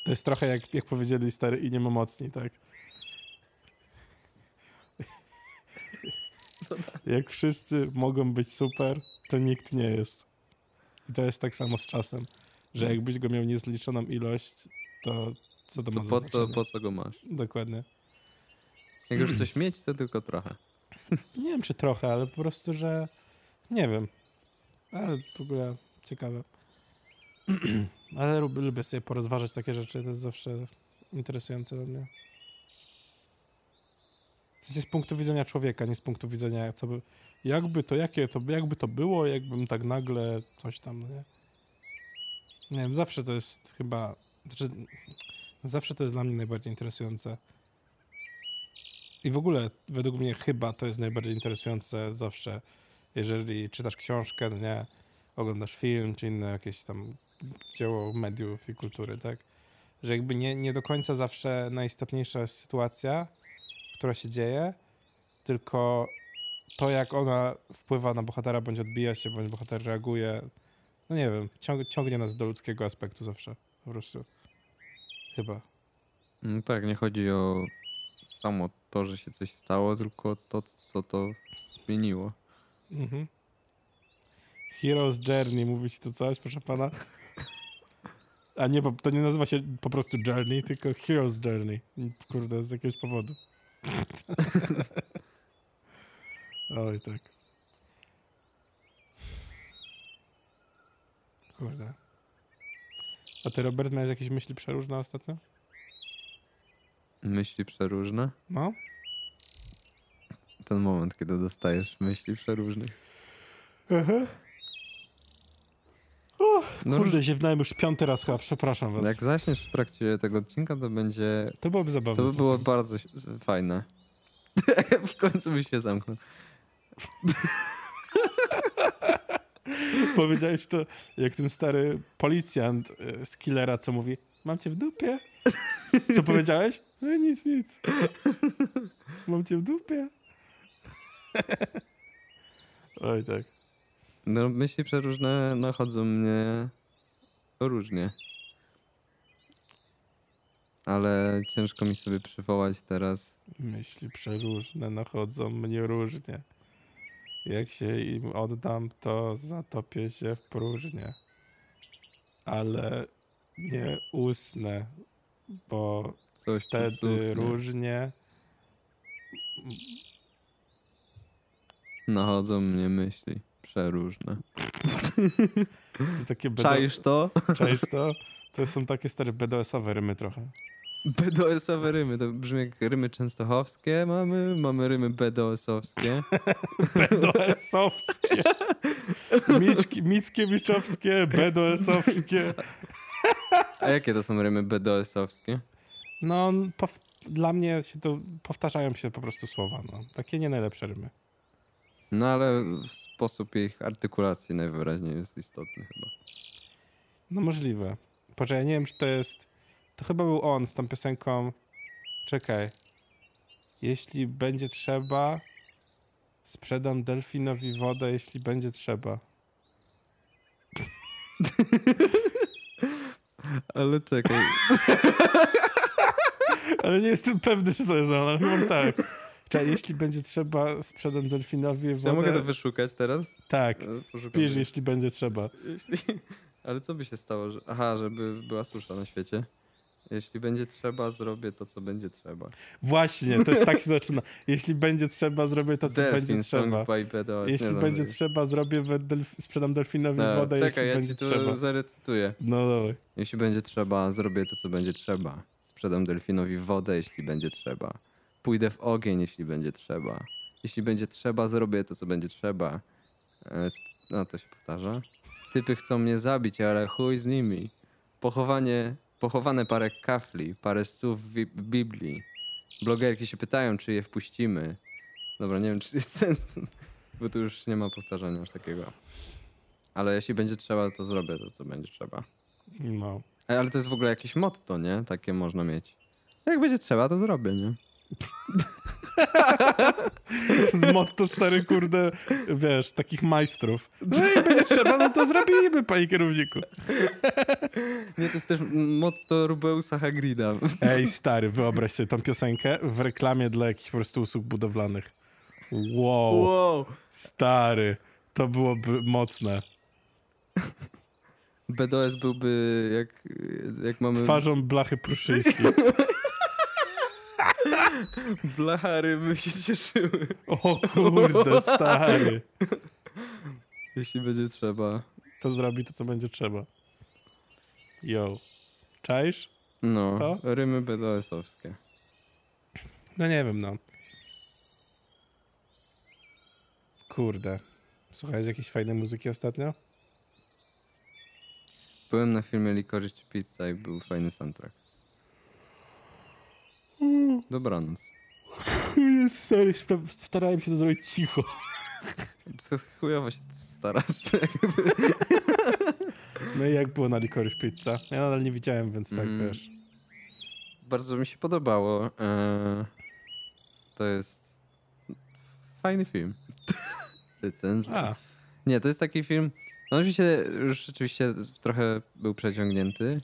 To jest trochę jak, jak powiedzieli stary i niemomocni, tak? Jak wszyscy mogą być super, to nikt nie jest. I to jest tak samo z czasem, że jakbyś go miał niezliczoną ilość, to co to, To ma po co, po co go masz? Dokładnie. Jak już coś mieć, to tylko trochę. Nie wiem, czy trochę, ale po prostu, że nie wiem. Ale w ogóle ciekawe. ale lubię, lubię sobie porozważać takie rzeczy, to jest zawsze interesujące dla mnie. W sensie z punktu widzenia człowieka, nie z punktu widzenia, co by, jakby to, jakie to, jakby to było, jakbym tak nagle coś tam, no nie? Nie wiem, zawsze to jest chyba, znaczy, zawsze to jest dla mnie najbardziej interesujące. I w ogóle, według mnie, chyba to jest najbardziej interesujące zawsze, jeżeli czytasz książkę, nie, oglądasz film, czy inne jakieś tam dzieło mediów i kultury, tak? Że jakby nie, nie do końca zawsze najistotniejsza jest sytuacja, która się dzieje, tylko to, jak ona wpływa na bohatera, bądź odbija się, bądź bohater reaguje. No nie wiem, ciąg, ciągnie nas do ludzkiego aspektu zawsze, po prostu. Chyba. No tak, nie chodzi o samo to, że się coś stało, tylko to, co to zmieniło. Mhm. Hero's Journey, mówi ci to coś, proszę pana? A nie, to nie nazywa się po prostu Journey, tylko Hero's Journey. Kurde, z jakiegoś powodu. Oj, tak. Kurde. A ty, Robert, miałeś jakieś myśli przeróżne ostatnio? Myśli przeróżne. No? Ten moment, kiedy dostajesz myśli przeróżnych. Aha. O, No, kurde, ziewnałem już piąty raz chyba, przepraszam was. Jak zaśniesz w trakcie tego odcinka, to będzie. To byłoby zabawne. To by było bardzo fajne. w końcu byś się zamknął. Powiedziałeś to jak ten stary policjant e, z Killera, co mówi mam cię w dupie. Co powiedziałeś? No nic, nic. Mam cię w dupie. Oj tak. No, myśli przeróżne nachodzą mnie różnie. Ale ciężko mi sobie przywołać teraz. Myśli przeróżne nachodzą mnie różnie. Jak się im oddam, to zatopię się w próżnię. ale nie ustne, bo Coś wtedy różnie. Nachodzą mnie myśli przeróżne. To takie. Czaisz to? Czaisz to? To są takie stare BDS-owe rymy trochę. BDS-owe rymy, to brzmi jak rymy częstochowskie mamy, mamy rymy BDS-owskie. BDS-owskie. Mickiewiczowskie, BDS-owskie. A jakie to są rymy BDS-owskie? No, dla mnie się to powtarzają się po prostu słowa. No. Takie nie najlepsze rymy. No ale sposób ich artykulacji najwyraźniej jest istotny chyba. No możliwe. Poczekaj, nie wiem, czy to jest... To chyba był on z tą piosenką... Czekaj. Jeśli będzie trzeba, sprzedam delfinowi wodę, jeśli będzie trzeba. Ale czekaj, Ale nie jestem pewny, czy to jest on, ale chyba tak. Czekaj, jeśli będzie trzeba, sprzedam delfinowi wodę. ja mogę to wyszukać teraz? Tak, Poszukam pisz, jeśli będzie trzeba. Jeśli... Ale co by się stało? Że... Aha, żeby była susza na świecie. Jeśli będzie trzeba, zrobię to, co będzie trzeba. Właśnie, to jest tak się zaczyna. Jeśli będzie trzeba, zrobię to, co będzie Delfin trzeba. by BDS. Jeśli znam będzie tego. trzeba, zrobię delf- sprzedam delfinowi No, wodę, czekaj, jeśli ja będzie ci to trzeba. zarecytuję. No dawaj. Jeśli będzie trzeba, zrobię to, co będzie trzeba. Sprzedam delfinowi wodę, jeśli będzie trzeba. Pójdę w ogień, jeśli będzie trzeba. Jeśli będzie trzeba, zrobię to, co będzie trzeba. E, No, to się powtarza. Typy chcą mnie zabić, ale chuj z nimi. Pochowanie, pochowane parę kafli, parę stów w, Biblii. Blogerki się pytają, czy je wpuścimy. Dobra, nie wiem, czy jest sens, bo tu już nie ma powtarzania aż takiego. Ale jeśli będzie trzeba, to zrobię to, co będzie trzeba. No. Ej, Ale to jest w ogóle jakieś motto, nie? Takie można mieć. Jak będzie trzeba, to zrobię, nie? Motto stary, kurde, wiesz, takich majstrów. No i będzie trzeba, no to zrobimy, panie kierowniku. Nie, to jest też motto Rubeusa Hagrida. Ej, stary, wyobraź sobie tą piosenkę w reklamie dla jakichś po prostu usług budowlanych. Wow, Wow! stary, to byłoby mocne. BDS byłby jak, jak mamy Twarzą blachy pruszyńskiej. blachary, by się cieszyły. O kurde, stary. Jeśli będzie trzeba. To zrobi to, co będzie trzeba. Yo. Czaisz? No, To? rymy BDS-owskie. No nie wiem, no. Kurde. Słuchałeś jakiejś fajnej muzyki ostatnio? Byłem na filmie Licorice Pizza i był fajny soundtrack. Dobranoc. Sorry, starałem się to zrobić cicho. Co chujowo się starasz. No i jak było na Licorice Pizza? Ja nadal nie widziałem, więc tak, Mm. wiesz. Bardzo mi się podobało. Eee, to jest fajny film. Recenzja. A, Nie, to jest taki film. No oczywiście już rzeczywiście trochę był przeciągnięty.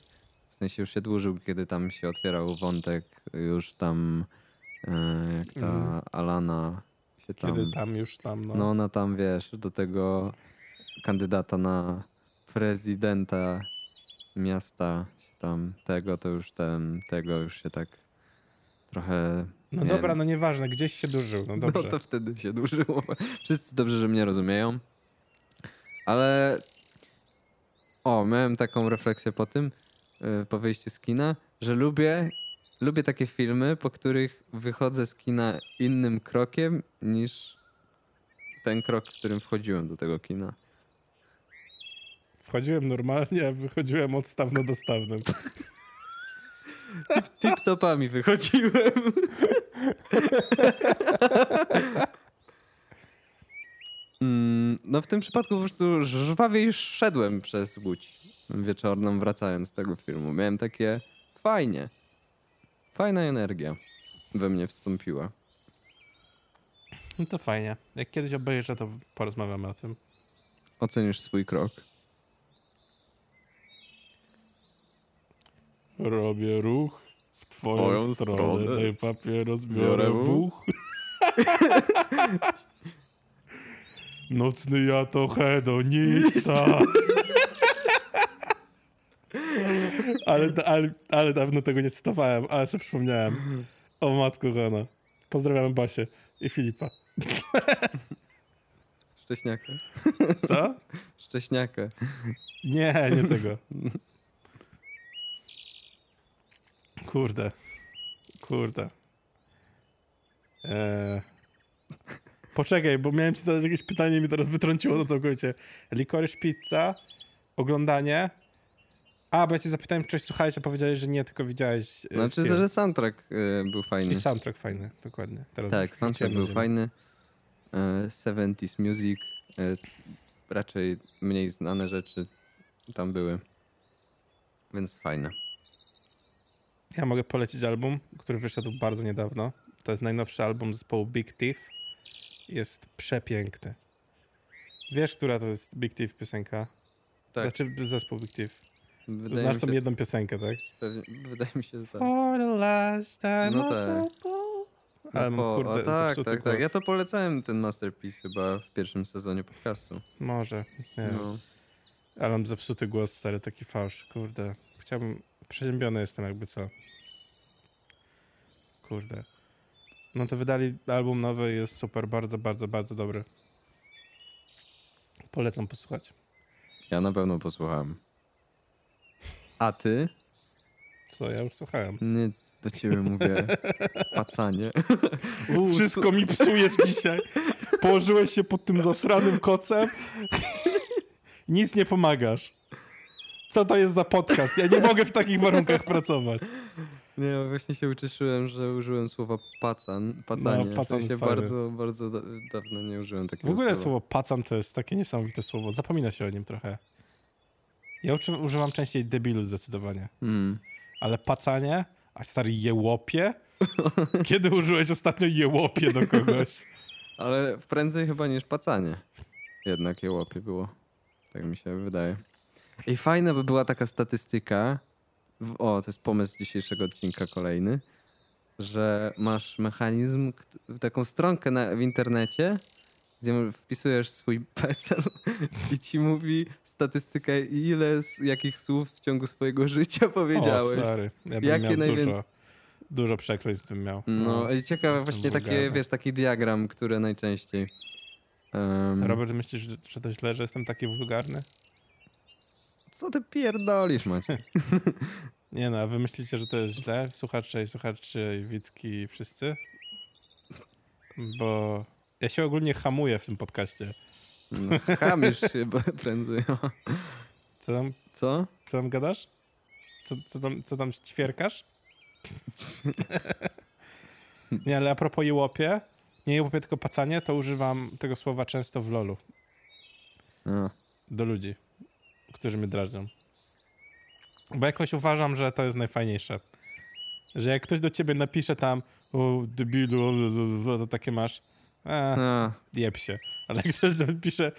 Sensie już się dłużył, kiedy tam się otwierał wątek. Już tam e, jak ta Mhm. Alana się tam. kiedy tam już tam, no. No ona tam wiesz, do tego kandydata na prezydenta miasta się tam tego, to już ten, tego już się tak trochę. No dobra, no nieważne, gdzieś się dużył, no dobrze. No to wtedy się dłużyło. Wszyscy dobrze, że mnie rozumieją. Ale o, miałem taką refleksję po tym, po wyjściu z kina, że lubię, lubię takie filmy, po których wychodzę z kina innym krokiem niż ten krok, którym wchodziłem do tego kina. Wchodziłem normalnie, a wychodziłem odstawno-dostawnym. Tip-topami wychodziłem. Mm, No w tym przypadku po prostu żwawiej szedłem przez Łódź wieczorną wracając z tego filmu. Miałem takie fajnie. Fajna energia we mnie wstąpiła. No to fajnie. Jak kiedyś obejrzę, to porozmawiamy o tym. Ocenisz swój krok. Robię ruch w twoją, Twoją stronę. stronę. Daj papieros, biorę Biorę buch. Nocny ja to hedonista. Ale, ale, ale dawno tego nie cytowałem, ale sobie przypomniałem. O matku kochana. Pozdrawiamy Basię i Filipa. Szcześniaka. Co? Szcześniaka. Nie, nie tego. Kurde. Kurde. Eee. Poczekaj, bo miałem ci zadać jakieś pytanie i mi teraz wytrąciło to całkowicie. Licorice Pizza, oglądanie. A, bo ja cię zapytałem, czy coś słuchałeś, a powiedziałeś, że nie, tylko widziałeś e, Znaczy, film. że soundtrack y, był fajny. I soundtrack fajny, dokładnie. Teraz Tak, soundtrack był ziemi. fajny. E, 70s music. E, raczej mniej znane rzeczy tam były. Więc fajne. Ja mogę polecić album, który wyszedł bardzo niedawno. To jest najnowszy album zespołu Big Thief. Jest przepiękny. Wiesz, która to jest Big Thief piosenka? Tak. Znaczy zespół Big Thief. Wydaje Znasz mi tą się, jedną piosenkę, tak? pewnie, wydaje mi się, że tak. For the last time No tak. Ale No po- kurde, o, tak, tak, tak. głos. Ja to polecałem ten masterpiece chyba w pierwszym sezonie podcastu. Może, nie. No. Ale mam zepsuty głos, stary, taki fałsz, kurde. Chciałbym, przeziębiony jestem jakby co. Kurde. No to wydali album nowy, jest super, bardzo, bardzo, bardzo dobry. Polecam posłuchać. Ja na pewno posłuchałem. A ty? Co, ja już słuchałem. Nie do ciebie mówię pacanie. Wszystko mi psujesz dzisiaj. Położyłeś się pod tym zasranym kocem. Nic nie pomagasz. Co to jest za podcast? Ja nie mogę w takich warunkach pracować. Nie, właśnie się ucieszyłem, że użyłem słowa pacan, pacanie. No, pacan w sensie bardzo, bardzo da dawno nie użyłem W takiego ogóle słowa. słowo pacan to jest takie niesamowite słowo. Zapomina się o nim trochę. Ja używam częściej debilu zdecydowanie. Mm. Ale pacanie, a stary jełopie? Kiedy użyłeś ostatnio jełopie do kogoś? Ale prędzej chyba niż pacanie. Jednak je łapie było. Tak mi się wydaje. I fajna by była taka statystyka. O, to jest pomysł dzisiejszego odcinka kolejny. Że masz mechanizm, taką stronkę na, w internecie, gdzie wpisujesz swój PESEL i ci mówi statystykę, ile, s- jakich słów w ciągu swojego życia powiedziałeś. O, stary. Ja bym Jakie miał najwięcej- dużo, dużo przekleństw bym miał. No i ciekawe właśnie takie, wiesz, taki diagram, który najczęściej... em, Robert, myślisz, że- to źle, że jestem taki wulgarny? Co ty pierdolisz, Macie? Nie no, a wy myślicie, że to jest źle? Słuchacze i słuchacze i widzki i wszyscy? Bo ja się ogólnie hamuję w tym podcaście. No, chamisz się prędzej. Co tam, Co? co tam gadasz? Co, co, tam, co tam ćwierkasz? Nie, ale a propos jełopie, nie jełopie, tylko pacanie, to używam tego słowa często w lolu A, do ludzi, którzy mnie drażnią. Bo jakoś uważam, że to jest najfajniejsze. Że jak ktoś do ciebie napisze tam o debilu, to takie masz e, a, jeb się. Ale jak ktoś napisze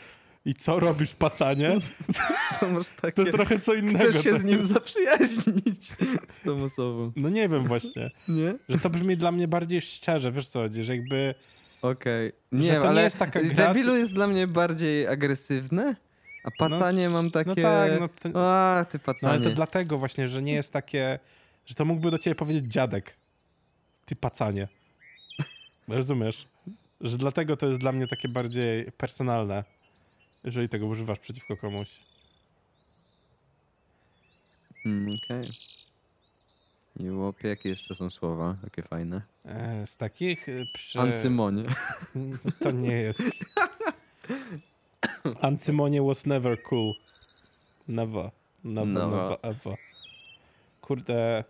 i co robisz pacanie, to masz to takie... trochę co innego. Chcesz się tak? z nim zaprzyjaźnić z tą osobą, No nie wiem właśnie. nie? Że to brzmi dla mnie bardziej szczerze, wiesz co chodzi, że jakby... Okej. Że Nie, to nie ale jest taka gra- debilu jest dla mnie bardziej agresywne, a pacanie mam takie... No tak, no, to, A, ty no pacanie. ale to dlatego właśnie, że nie jest takie, że to mógłby do ciebie powiedzieć dziadek. Ty pacanie. Rozumiesz? Że dlatego to jest dla mnie takie bardziej personalne, jeżeli tego używasz przeciwko komuś. Mm, Okej. I łopie, jakie jeszcze są słowa takie fajne? E, z takich y, przy... Ancymonie. To nie jest. Ancymonie was never cool. Never. Never, Never. never, ever. Kurde.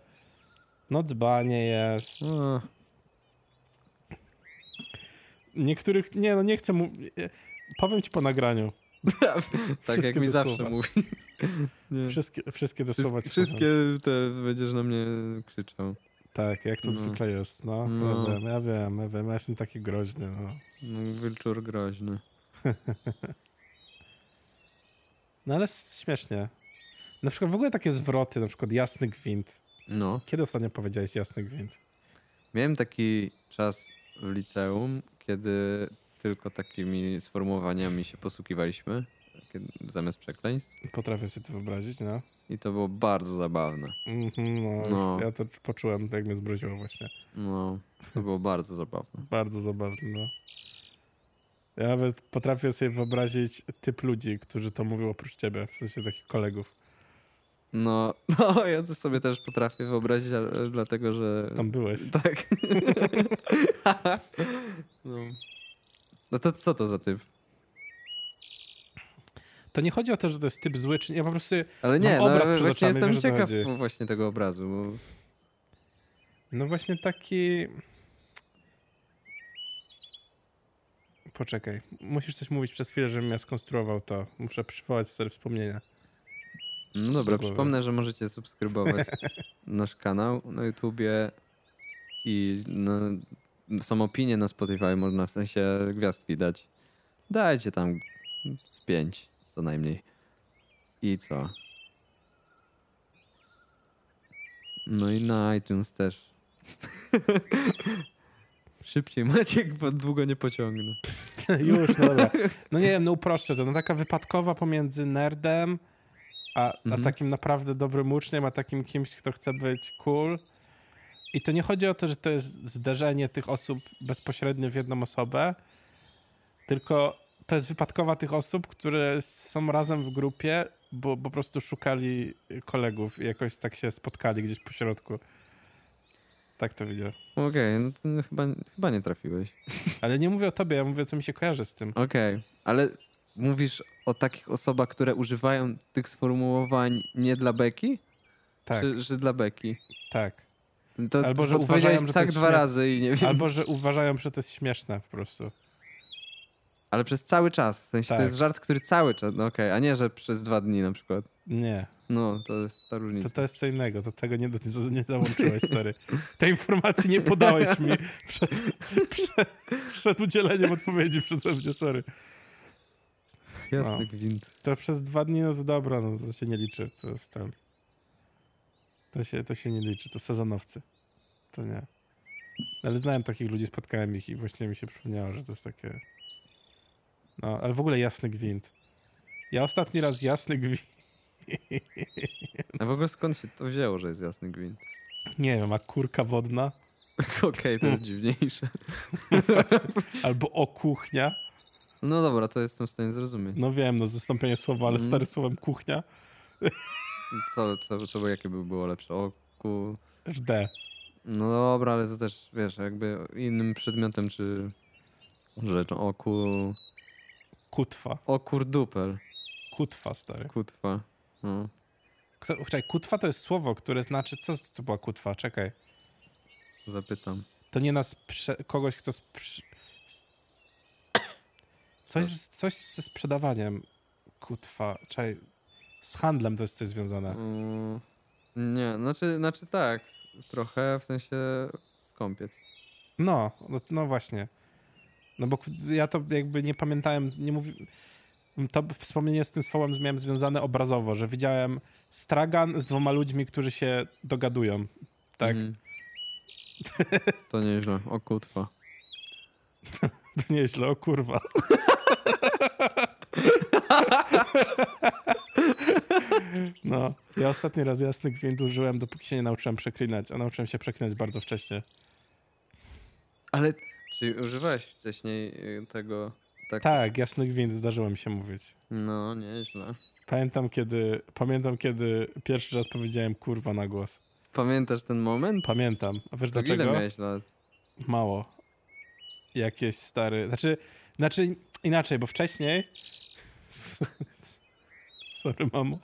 No dzbanie jest. Niektórych, nie no nie chcę mu... Powiem ci po nagraniu. tak jak mi zawsze słowa. mówi. Nie. Wszystkie, wszystkie te słowa Wszystkie, wszystkie te będziesz na mnie krzyczał. Tak, jak to No. zwykle jest. No, No. Ja wiem, ja wiem, ja wiem. Ja jestem taki groźny. No. No, groźny. no ale śmiesznie. Na przykład w ogóle takie zwroty, na przykład jasny gwint. No. Kiedy ostatnio powiedziałeś jasny gwint? Miałem taki czas w liceum, kiedy tylko takimi sformułowaniami się posługiwaliśmy, kiedy, zamiast przekleństw. Potrafię sobie to wyobrazić, no. I to było bardzo zabawne. Mhm, no, No. ja to poczułem, jak mnie zmroziło właśnie. No, to było bardzo zabawne. Bardzo zabawne, no. Ja nawet potrafię sobie wyobrazić typ ludzi, którzy to mówią oprócz ciebie, w sensie takich kolegów. No, no ja to sobie też potrafię wyobrazić, ale dlatego, że... Tam byłeś. Tak. no. no to co to za typ? To nie chodzi o to, że to jest typ zły, czy nie, ja po prostu... Ale nie, Mam no obraz przed właśnie jestem wiesz, ciekaw właśnie tego obrazu, bo... No właśnie taki... Poczekaj, musisz coś mówić przez chwilę, żebym ja skonstruował to. Muszę przywołać stare wspomnienia. No dobra, głowy. przypomnę, że możecie subskrybować nasz kanał na YouTubie i no, są opinie na Spotify, można w sensie gwiazdki dać. Dajcie tam z pięć co najmniej. I co? No i na iTunes też. Szybciej Maciek, bo długo nie pociągnę. Już, no dobra. No nie wiem, no uproszczę to. No taka wypadkowa pomiędzy nerdem, a, a Mhm. takim naprawdę dobrym uczniem, a takim kimś, kto chce być cool. I to nie chodzi o to, że to jest zderzenie tych osób bezpośrednio w jedną osobę, tylko to jest wypadkowa tych osób, które są razem w grupie, bo po prostu szukali kolegów i jakoś tak się spotkali gdzieś po środku. Tak to widzę. Okej, no to chyba, chyba nie trafiłeś. Ale nie mówię o tobie, ja mówię, co mi się kojarzy z tym. Okej, ale mówisz o takich osobach, które używają tych sformułowań nie dla beki? Tak, Czy że dla beki? tak. To Albo, że uważają, że tak dwa razy i nie wiem. Albo, że uważają, że to jest śmieszne po prostu. Ale przez cały czas. W sensie Tak. to jest żart, który cały czas. No okej, a nie, że przez dwa dni na przykład. Nie, No, to jest ta różnica. to, to jest co innego. To tego nie, nie, nie załączyłeś, stary. Tej informacji nie podałeś mi przed, przed, przed udzieleniem odpowiedzi przeze mnie, sorry. Jasny no. gwint. To przez dwa dni, no to dobra, no to się nie liczy. To jest ten... To się, to się nie liczy, to sezonowcy. To nie. Ale znałem takich ludzi, spotkałem ich i właśnie mi się przypomniało, że to jest takie... No, ale w ogóle jasny gwint. Ja ostatni raz jasny gwint... A w ogóle skąd się to wzięło, że jest jasny gwint? Nie wiem, a kurka wodna? Okej, to jest Hmm. dziwniejsze. Albo o kuchnia? No dobra, to jestem w stanie zrozumieć. No wiem, no zastąpienie słowa, ale Mm. stary słowem kuchnia? Co, co, co, jakie by było lepsze? O ku... D. No dobra, ale to też, wiesz, jakby innym przedmiotem, czy rzeczą. O ku... Kutwa. O kurdupel. Kutwa, stary. Kutwa. No. Kto, czekaj, kutwa to jest słowo, które znaczy... Co to była kutwa? Czekaj. Zapytam. To nie nas sprze- kogoś, kto sprz... Coś, z- coś ze sprzedawaniem. Kutwa. Czekaj. Z handlem to jest coś związane. Mm, nie, znaczy, znaczy tak. Trochę, w sensie skąpiec. No, no, no właśnie. No bo ja to jakby nie pamiętałem, nie mówi... To wspomnienie z tym słowem miałem związane obrazowo, że widziałem stragan z dwoma ludźmi, którzy się dogadują. Tak? Mhm. To nieźle. O kutwa. To nieźle, o kurwa. No, ja ostatni raz jasny gwint użyłem, dopóki się nie nauczyłem przeklinać, a nauczyłem się przeklinać bardzo wcześnie. Ale czy używałeś wcześniej y, tego? Tak. Tak, jasny gwint zdarzyło mi się mówić. No, nieźle. Pamiętam kiedy, pamiętam kiedy pierwszy raz powiedziałem kurwa na głos. Pamiętasz ten moment? Pamiętam. A wiesz To ile dlaczego? miałeś lat? Mało. Jakieś stary. Znaczy, znaczy inaczej, bo wcześniej. Sorry, mamo.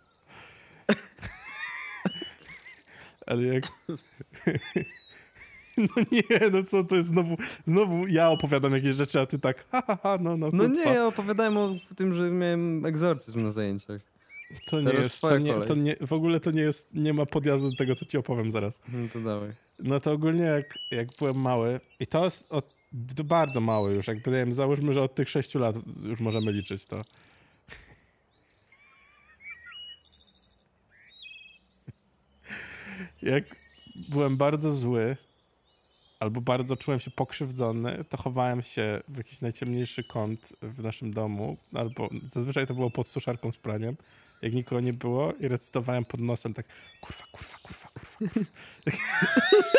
Ale jak. No nie, no co to jest znowu. Znowu ja opowiadam jakieś rzeczy, a ty tak. Ha, ha, ha no, no. No nie, ja opowiadałem o tym, że miałem egzorcyzm na zajęciach. To nie teraz jest. To nie, to nie, w ogóle to nie jest. Nie ma podjazdu do tego, co ci opowiem zaraz. No to dawaj. No to ogólnie jak, jak byłem mały, i to jest od, to bardzo mały już, jakby wiem, załóżmy, że od tych sześciu lat już możemy liczyć to. Jak byłem bardzo zły, albo bardzo czułem się pokrzywdzony, to chowałem się w jakiś najciemniejszy kąt w naszym domu, albo zazwyczaj to było pod suszarką z praniem jak nikogo nie było i recytowałem pod nosem tak kurwa, kurwa, kurwa, kurwa. kurwa.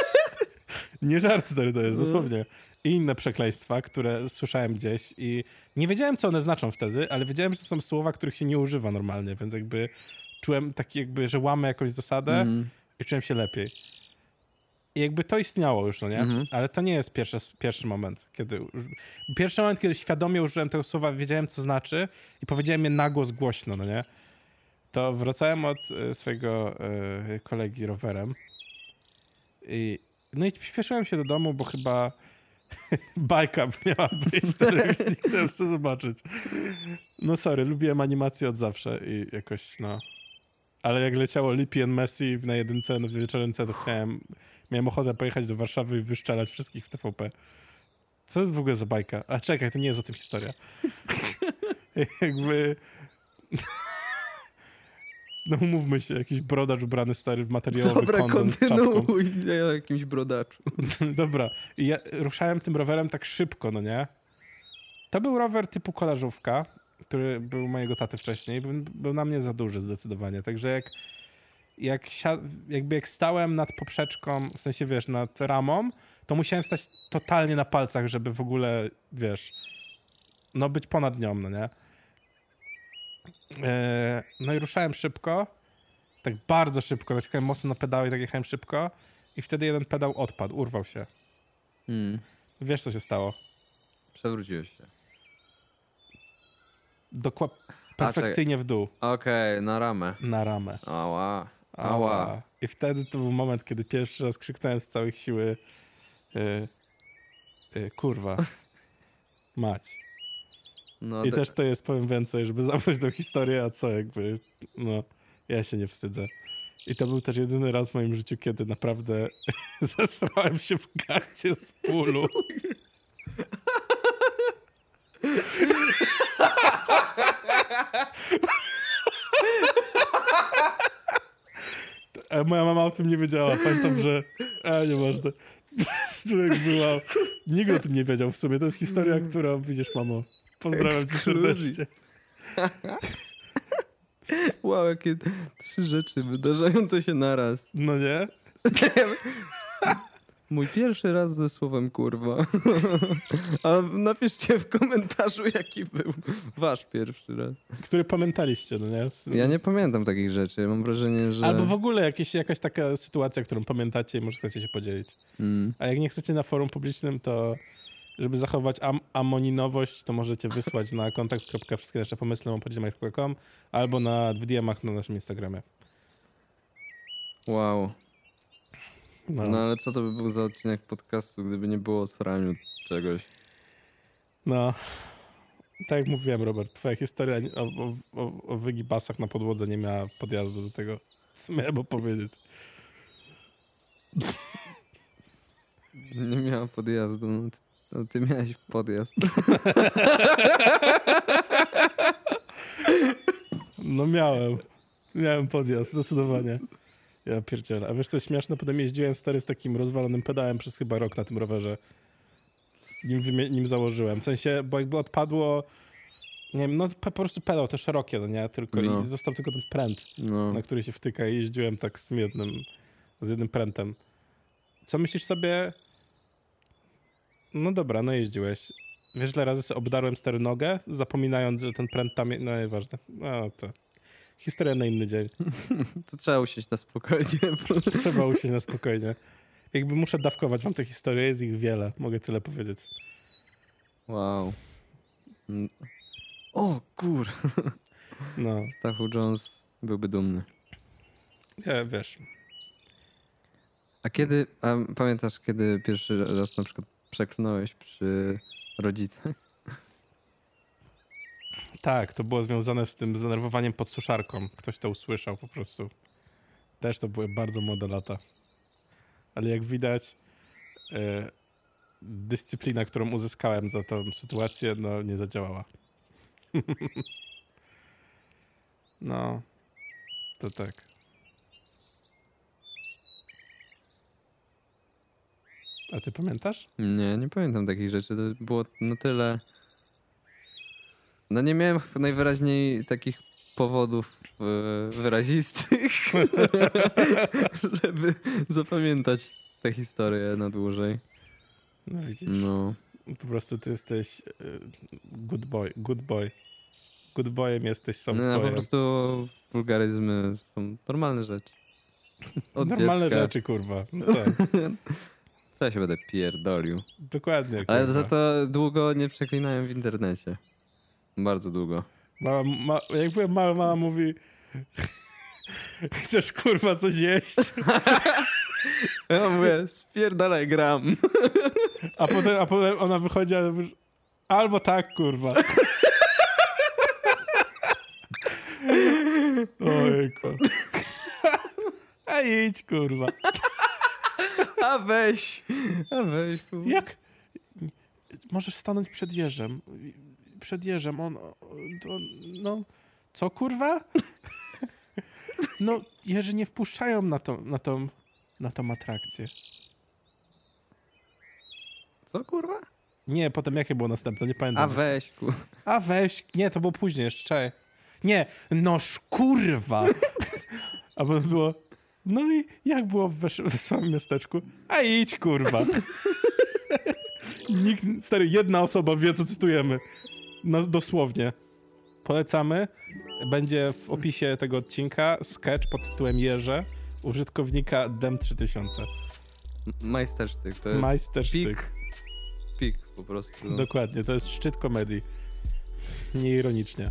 nie żart stary to jest, No. dosłownie. I inne przekleństwa, które słyszałem gdzieś i nie wiedziałem, co one znaczą wtedy, ale wiedziałem, że to są słowa, których się nie używa normalnie, więc jakby czułem taki jakby, że łamę jakąś zasadę Mhm. i czułem się lepiej. I jakby to istniało już, no nie? Mhm. Ale to nie jest pierwszy, pierwszy moment, kiedy... Pierwszy moment, kiedy świadomie użyłem tego słowa, wiedziałem, co znaczy i powiedziałem je na głos głośno, no nie? To wracałem od e, swojego e, kolegi rowerem i no i śpieszyłem się do domu, bo chyba bajka miała być, której chciałem chcę zobaczyć. No sorry, lubiłem animację od zawsze i jakoś, no... Ale jak leciało Lippi and Messi na jedynce, no w wieczorynce, to chciałem... Miałem ochotę pojechać do Warszawy i wyszczelać wszystkich w TVP. Co to w ogóle za bajka? A czekaj, to nie jest o tym historia. Jakby... No umówmy się, jakiś brodacz ubrany stary w materiałowy Dobra, kondon kontynuuj ja o jakimś brodaczu. Dobra. I ja ruszałem tym rowerem tak szybko, no nie? To był rower typu kolażówka, który był mojego taty wcześniej. Był, był na mnie za duży zdecydowanie. Także jak, jak, jakby jak stałem nad poprzeczką, w sensie wiesz, nad ramą, to musiałem stać totalnie na palcach, żeby w ogóle, wiesz, no być ponad nią, no nie? E, no i ruszałem szybko, tak bardzo szybko, naciskałem mocno na pedały i tak jechałem szybko i wtedy jeden pedał odpadł, urwał się. Hmm. Wiesz, co się stało? Przewróciłeś się. Dokładnie perfekcyjnie w dół, Okej, na ramę. na ramę. Ała. Ała. Ała. I wtedy to był moment, kiedy pierwszy raz krzyknąłem z całych siły y, y, kurwa, mać. No, I te- też to jest, powiem więcej, żeby zamknąć tą historię, a co jakby, no, ja się nie wstydzę. I to był też jedyny raz w moim życiu, kiedy naprawdę zesrałem się w garcie z bólu. Moja mama o tym nie wiedziała. Pamiętam, że... A, nieważne. Po prostu jak była... Nikt o tym nie wiedział w sumie. To jest historia, którą widzisz, mamo. Pozdrawiam cię serdecznie. Wow, jakie trzy rzeczy wydarzające się naraz. No nie? Mój pierwszy raz ze słowem kurwa. A napiszcie w komentarzu, jaki był wasz pierwszy raz. Który pamiętaliście, no nie? Ja nie pamiętam takich rzeczy. Mam wrażenie, że. Albo w ogóle jakieś, jakaś taka sytuacja, którą pamiętacie i może chcecie się podzielić. Mm. A jak nie chcecie na forum publicznym, to żeby zachować am amoninowość, to możecie wysłać na kontakt. Wszystkie nasze pomysły mam albo na DM-ach na naszym Instagramie. Wow. No. No ale co to by był za odcinek podcastu, gdyby nie było sraniu czegoś? no. Tak jak mówiłem, Robert, twoja historia o, o, o, wygibasach na podłodze nie miała podjazdu do tego, co miałem opowiedzieć. Nie miała podjazdu. No no ty miałeś podjazd. No miałem. Miałem podjazd, zdecydowanie. Ja pierdzielę. A wiesz co jest śmieszne? Potem jeździłem stary z takim rozwalonym pedałem przez chyba rok na tym rowerze. Nim, nim założyłem. W sensie, bo jakby odpadło... Nie wiem, no po prostu pedał, to szerokie, no nie? Tylko No. i został tylko ten pręt, No. na który się wtyka i jeździłem tak z tym jednym, z jednym prętem. Co myślisz sobie... No dobra, no jeździłeś. Wiesz, ile razy sobie obdarłem stary nogę, zapominając, że ten pręt tam... je- No nieważne. No to... Historia na inny dzień. To trzeba usiąść na spokojnie. Trzeba usiąść na spokojnie. Jakby muszę dawkować wam te historie, jest ich wiele, mogę tyle powiedzieć. Wow. Mm. O kur... No, Stachu Jones byłby dumny. ja, wiesz, A kiedy, a pamiętasz, kiedy pierwszy raz na przykład przeklnąłeś przy rodzicach? tak, to było związane z tym zdenerwowaniem pod suszarką. Ktoś to usłyszał po prostu. Też to były bardzo młode lata. Ale jak widać, e, dyscyplina, którą uzyskałem za tą sytuację, no nie zadziałała. no, to tak. A ty pamiętasz? Nie, nie pamiętam takich rzeczy. To było na tyle... No nie miałem najwyraźniej takich powodów e, wyrazistych, żeby zapamiętać tę historię na dłużej. No widzisz, No, po prostu ty jesteś y, good boy, good boy. Good boyem jesteś, są no po prostu wulgaryzmy są normalne rzeczy. Od Normalne dziecka. rzeczy, kurwa. No co? Co ja się będę pierdolił? Dokładnie, Ale kurwa. za to długo nie przeklinałem w internecie. Bardzo długo. Mama, ma, jak byłem mały, mama mówi chcesz kurwa coś jeść? Ja mówię, spierdalaj gram. A potem, a potem ona wychodzi, ale albo tak, kurwa. Ojku. A idź, kurwa. A weź, a weź. Jak? Możesz stanąć przed jeżem. Przed jeżem. On, on, no, co kurwa? No, jeży nie wpuszczają na tą, na tą, na tą atrakcję. Co kurwa? Nie, potem jakie było następne? Nie pamiętam. A weź, kurwa. A weź. Nie, to było później jeszcze. Czekaj. Nie, noż kurwa. A potem było. No i jak było w wesołym miasteczku? A idź kurwa. Nikt, stary, jedna osoba wie, co cytujemy. No, dosłownie. Polecamy. Będzie w opisie tego odcinka sketch pod tytułem Jeże użytkownika Dem3000. Majstersztyk, to jest Majstersztyk. pik, pik po prostu. Dokładnie, to jest szczyt komedii. Nieironicznie.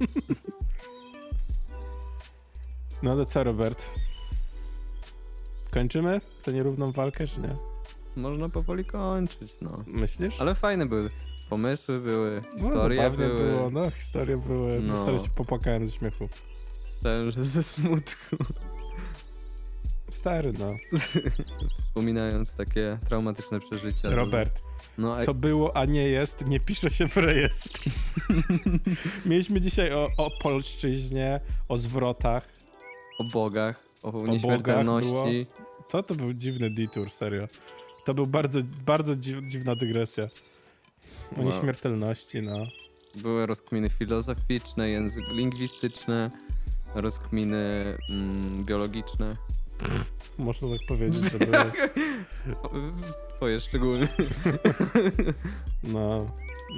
No to co, Robert? Kończymy tę nierówną walkę, czy nie? Można powoli kończyć, no. Myślisz? Ale fajne były. Pomysły były, no, historie zabawne były. było, no, historie były. No. No. Stary się popłakałem ze śmiechu. Myślałem, że ze smutku. Stary, no. Wspominając takie traumatyczne przeżycia. Robert, No, a co było, a nie jest, nie pisze się w rejestr. Mieliśmy dzisiaj o, o polszczyźnie, o zwrotach. O bogach, o, bogach nieśmiertelności. To to był dziwny detour, serio. To był bardzo, bardzo dziw, dziwna dygresja. O Wow. nieśmiertelności, no. Były rozkminy filozoficzne, język lingwistyczne, rozkminy mm, biologiczne. Można tak powiedzieć, że były, Twoje szczególnie. no,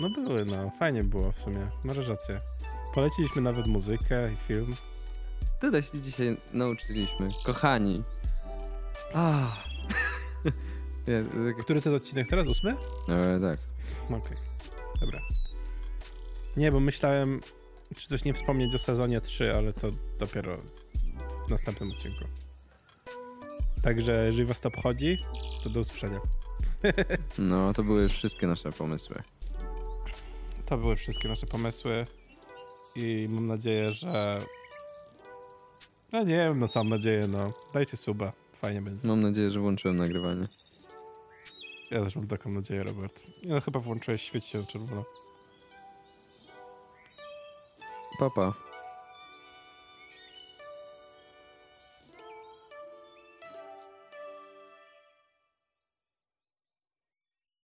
no były, no. Fajnie było w sumie. Masz rację. Poleciliśmy nawet muzykę i film. Tyle się dzisiaj nauczyliśmy. Kochani. Ah. Który to jest odcinek teraz? Ósmy? e, tak. Okej, dobra. Nie, bo myślałem, czy coś nie wspomnieć o sezonie 3, ale to dopiero w następnym odcinku. Także jeżeli was to obchodzi, to do usłyszenia. No, to były już wszystkie nasze pomysły. To były wszystkie nasze pomysły i mam nadzieję, że... No nie wiem, no co mam nadzieję, no. Dajcie suba, fajnie będzie. Mam nadzieję, że włączyłem nagrywanie. Ja też mam taką nadzieję, Robert. No chyba włączyłeś świeć się na czerwono. Papa.